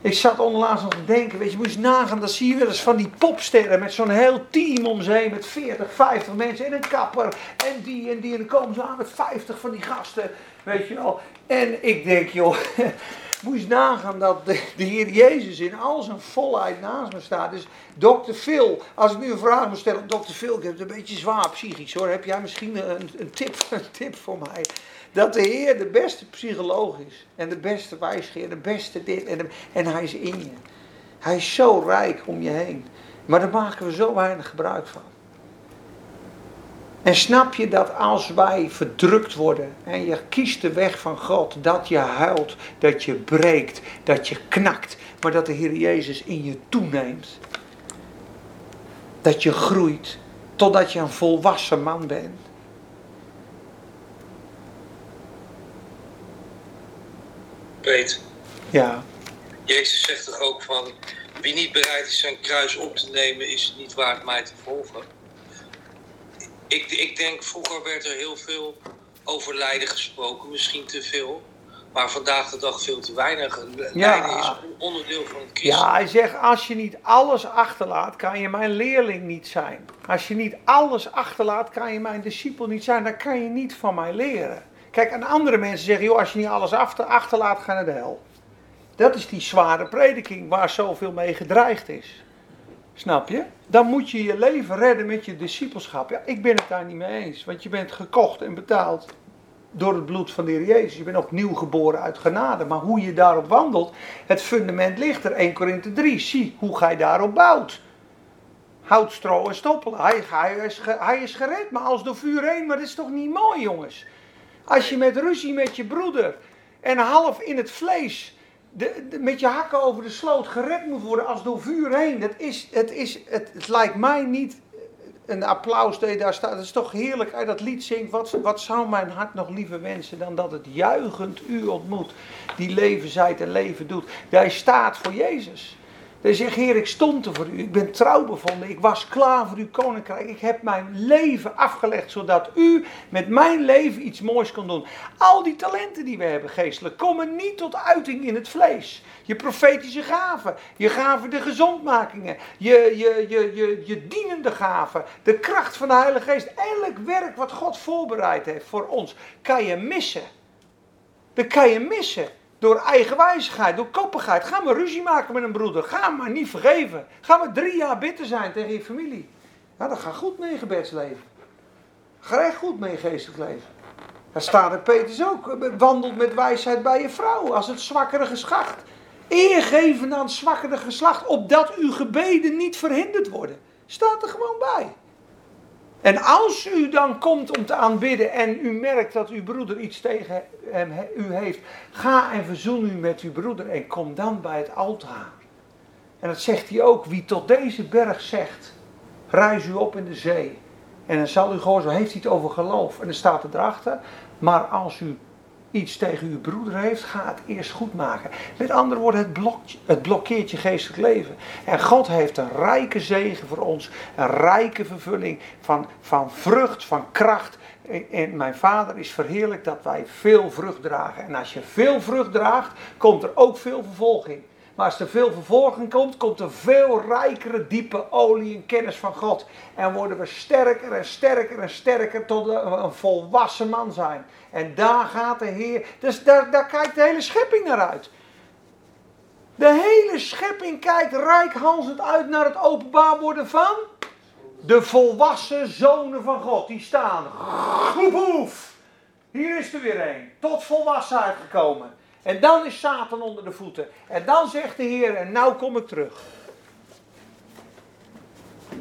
Ik zat onlangs nog te denken, weet je, eens nagaan, dat zie je wel eens van die popsterren met zo'n heel team om ze heen, met 40, 50 mensen en een kapper en die en die. En dan komen ze aan met 50 van die gasten, weet je wel. En ik denk, joh, (laughs) eens nagaan dat de, de Heer Jezus in al zijn volheid naast me staat. Dus dokter Phil, als ik nu een vraag moet stellen, dokter Phil, ik heb het een beetje zwaar psychisch hoor, heb jij misschien een, een, tip, (laughs) een tip voor mij? Dat de Heer de beste psycholoog is. En de beste wijsgeer. De beste dit. En, en hij is in je. Hij is zo rijk om je heen. Maar daar maken we zo weinig gebruik van. En snap je dat als wij verdrukt worden en je kiest de weg van God, dat je huilt, dat je breekt, dat je knakt, maar dat de Heer Jezus in je toeneemt. Dat je groeit totdat je een volwassen man bent. Peet, Ja, Jezus zegt toch ook van... Wie niet bereid is zijn kruis op te nemen, is het niet waard mij te volgen. Ik, ik denk, vroeger werd er heel veel over lijden gesproken. Misschien te veel. Maar vandaag de dag veel te weinig. Lijden is een onderdeel van het christen. Ja, hij zegt, als je niet alles achterlaat, kan je mijn leerling niet zijn. Als je niet alles achterlaat, kan je mijn discipel niet zijn. Dan kan je niet van mij leren. Kijk, en andere mensen zeggen, joh, als je niet alles achter, achterlaat, ga naar de hel. Dat is die zware prediking waar zoveel mee gedreigd is. Snap je? Dan moet je je leven redden met je discipelschap. Ja, ik ben het daar niet mee eens. Want je bent gekocht en betaald door het bloed van de Heer Jezus. Je bent opnieuw geboren uit genade. Maar hoe je daarop wandelt, het fundament ligt er. 1 Korinthe 3. Zie hoe gij daarop bouwt. Hout, stro en stoppelen. Hij, is, hij is gered, maar als door vuur heen. Maar dat is toch niet mooi, jongens? Als je met ruzie met je broeder en half in het vlees de, met je hakken over de sloot gered moet worden als door vuur heen. Dat is, het, is, het, lijkt mij niet een applaus dat je daar staat. Het is toch heerlijk uit dat lied zingt. Wat, wat zou mijn hart nog liever wensen dan dat het juichend u ontmoet. Die leven zijt en leven doet. Hij staat voor Jezus. Hij zegt, Heer, ik stond er voor u. Ik ben trouw bevonden. Ik was klaar voor uw koninkrijk. Ik heb mijn leven afgelegd, zodat u met mijn leven iets moois kon doen. Al die talenten die we hebben, geestelijk, komen niet tot uiting in het vlees. Je profetische gaven, je gaven de gezondmakingen, je, je, je, je, je dienende gaven, de kracht van de Heilige Geest. Elk werk wat God voorbereid heeft voor ons, kan je missen. Dat kan je missen. Door eigenwijzigheid, door koppigheid. Ga maar ruzie maken met een broeder. Ga maar niet vergeven. Ga maar drie jaar bitter zijn tegen je familie. Nou, dat gaat goed mee gebedsleven. Ga echt goed mee geestelijk leven. Daar staat in Peters ook. Wandelt met wijsheid bij je vrouw. Als het zwakkere geslacht. Eer geven aan het zwakkere geslacht. Opdat uw gebeden niet verhinderd worden. Staat er gewoon bij. En als u dan komt om te aanbidden en u merkt dat uw broeder iets tegen hem, u heeft, ga en verzoen u met uw broeder en kom dan bij het altaar. En dat zegt hij ook, wie tot deze berg zegt, reis u op in de zee. En dan zal u gewoon, zo heeft hij het over geloof. En dan staat er erachter, maar als u iets tegen uw broeder heeft, ga het eerst goed maken. Met andere woorden, het, het blokkeert je geestelijk leven. En God heeft een rijke zegen voor ons, een rijke vervulling van, van vrucht, van kracht. En mijn vader is verheerlijk dat wij veel vrucht dragen. En als je veel vrucht draagt, komt er ook veel vervolging. Maar als er veel vervolging komt, komt er veel rijkere, diepe olie en kennis van God. En worden we sterker en sterker en sterker tot we een volwassen man zijn. En daar gaat de Heer, dus daar, daar kijkt de hele schepping naar uit. De hele schepping kijkt rijkhalsend uit naar het openbaar worden van de volwassen zonen van God. Die staan, hoef. Hier is er weer een, tot volwassenheid gekomen. En dan is Satan onder de voeten. En dan zegt de Heer, en nou kom ik terug.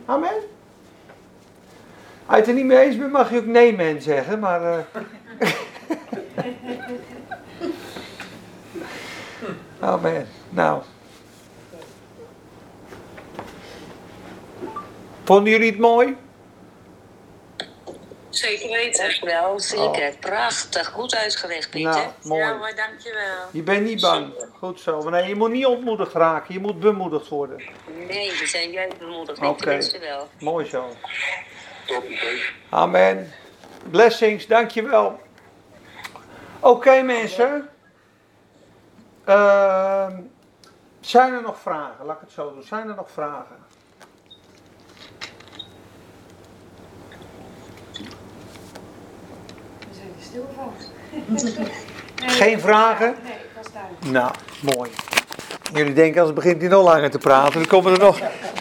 Amen. Als je het er niet mee eens bent, mag je ook nee men zeggen, maar... eh. (laughs) Amen. Nou. Vonden jullie het mooi? Zeker weten. Wel, zeker. Prachtig. Goed uitgelegd, Pieter. Nou, mooi. Ja hoor, dankjewel. Je bent niet bang. Goed zo. Maar nee, je moet niet ontmoedigd raken. Je moet bemoedigd worden. Nee, we zijn juist bemoedigd. Oké. Okay. Wel. Mooi zo. Amen. Blessings, dankjewel. Oké mensen. Ehm, zijn er nog vragen? Laat ik het zo doen. Zijn er nog vragen? We zijn er stil van. Geen vragen? Nee, ik was duidelijk. Nou, mooi. Jullie denken als het begint hij nog langer te praten, dan komen er nog,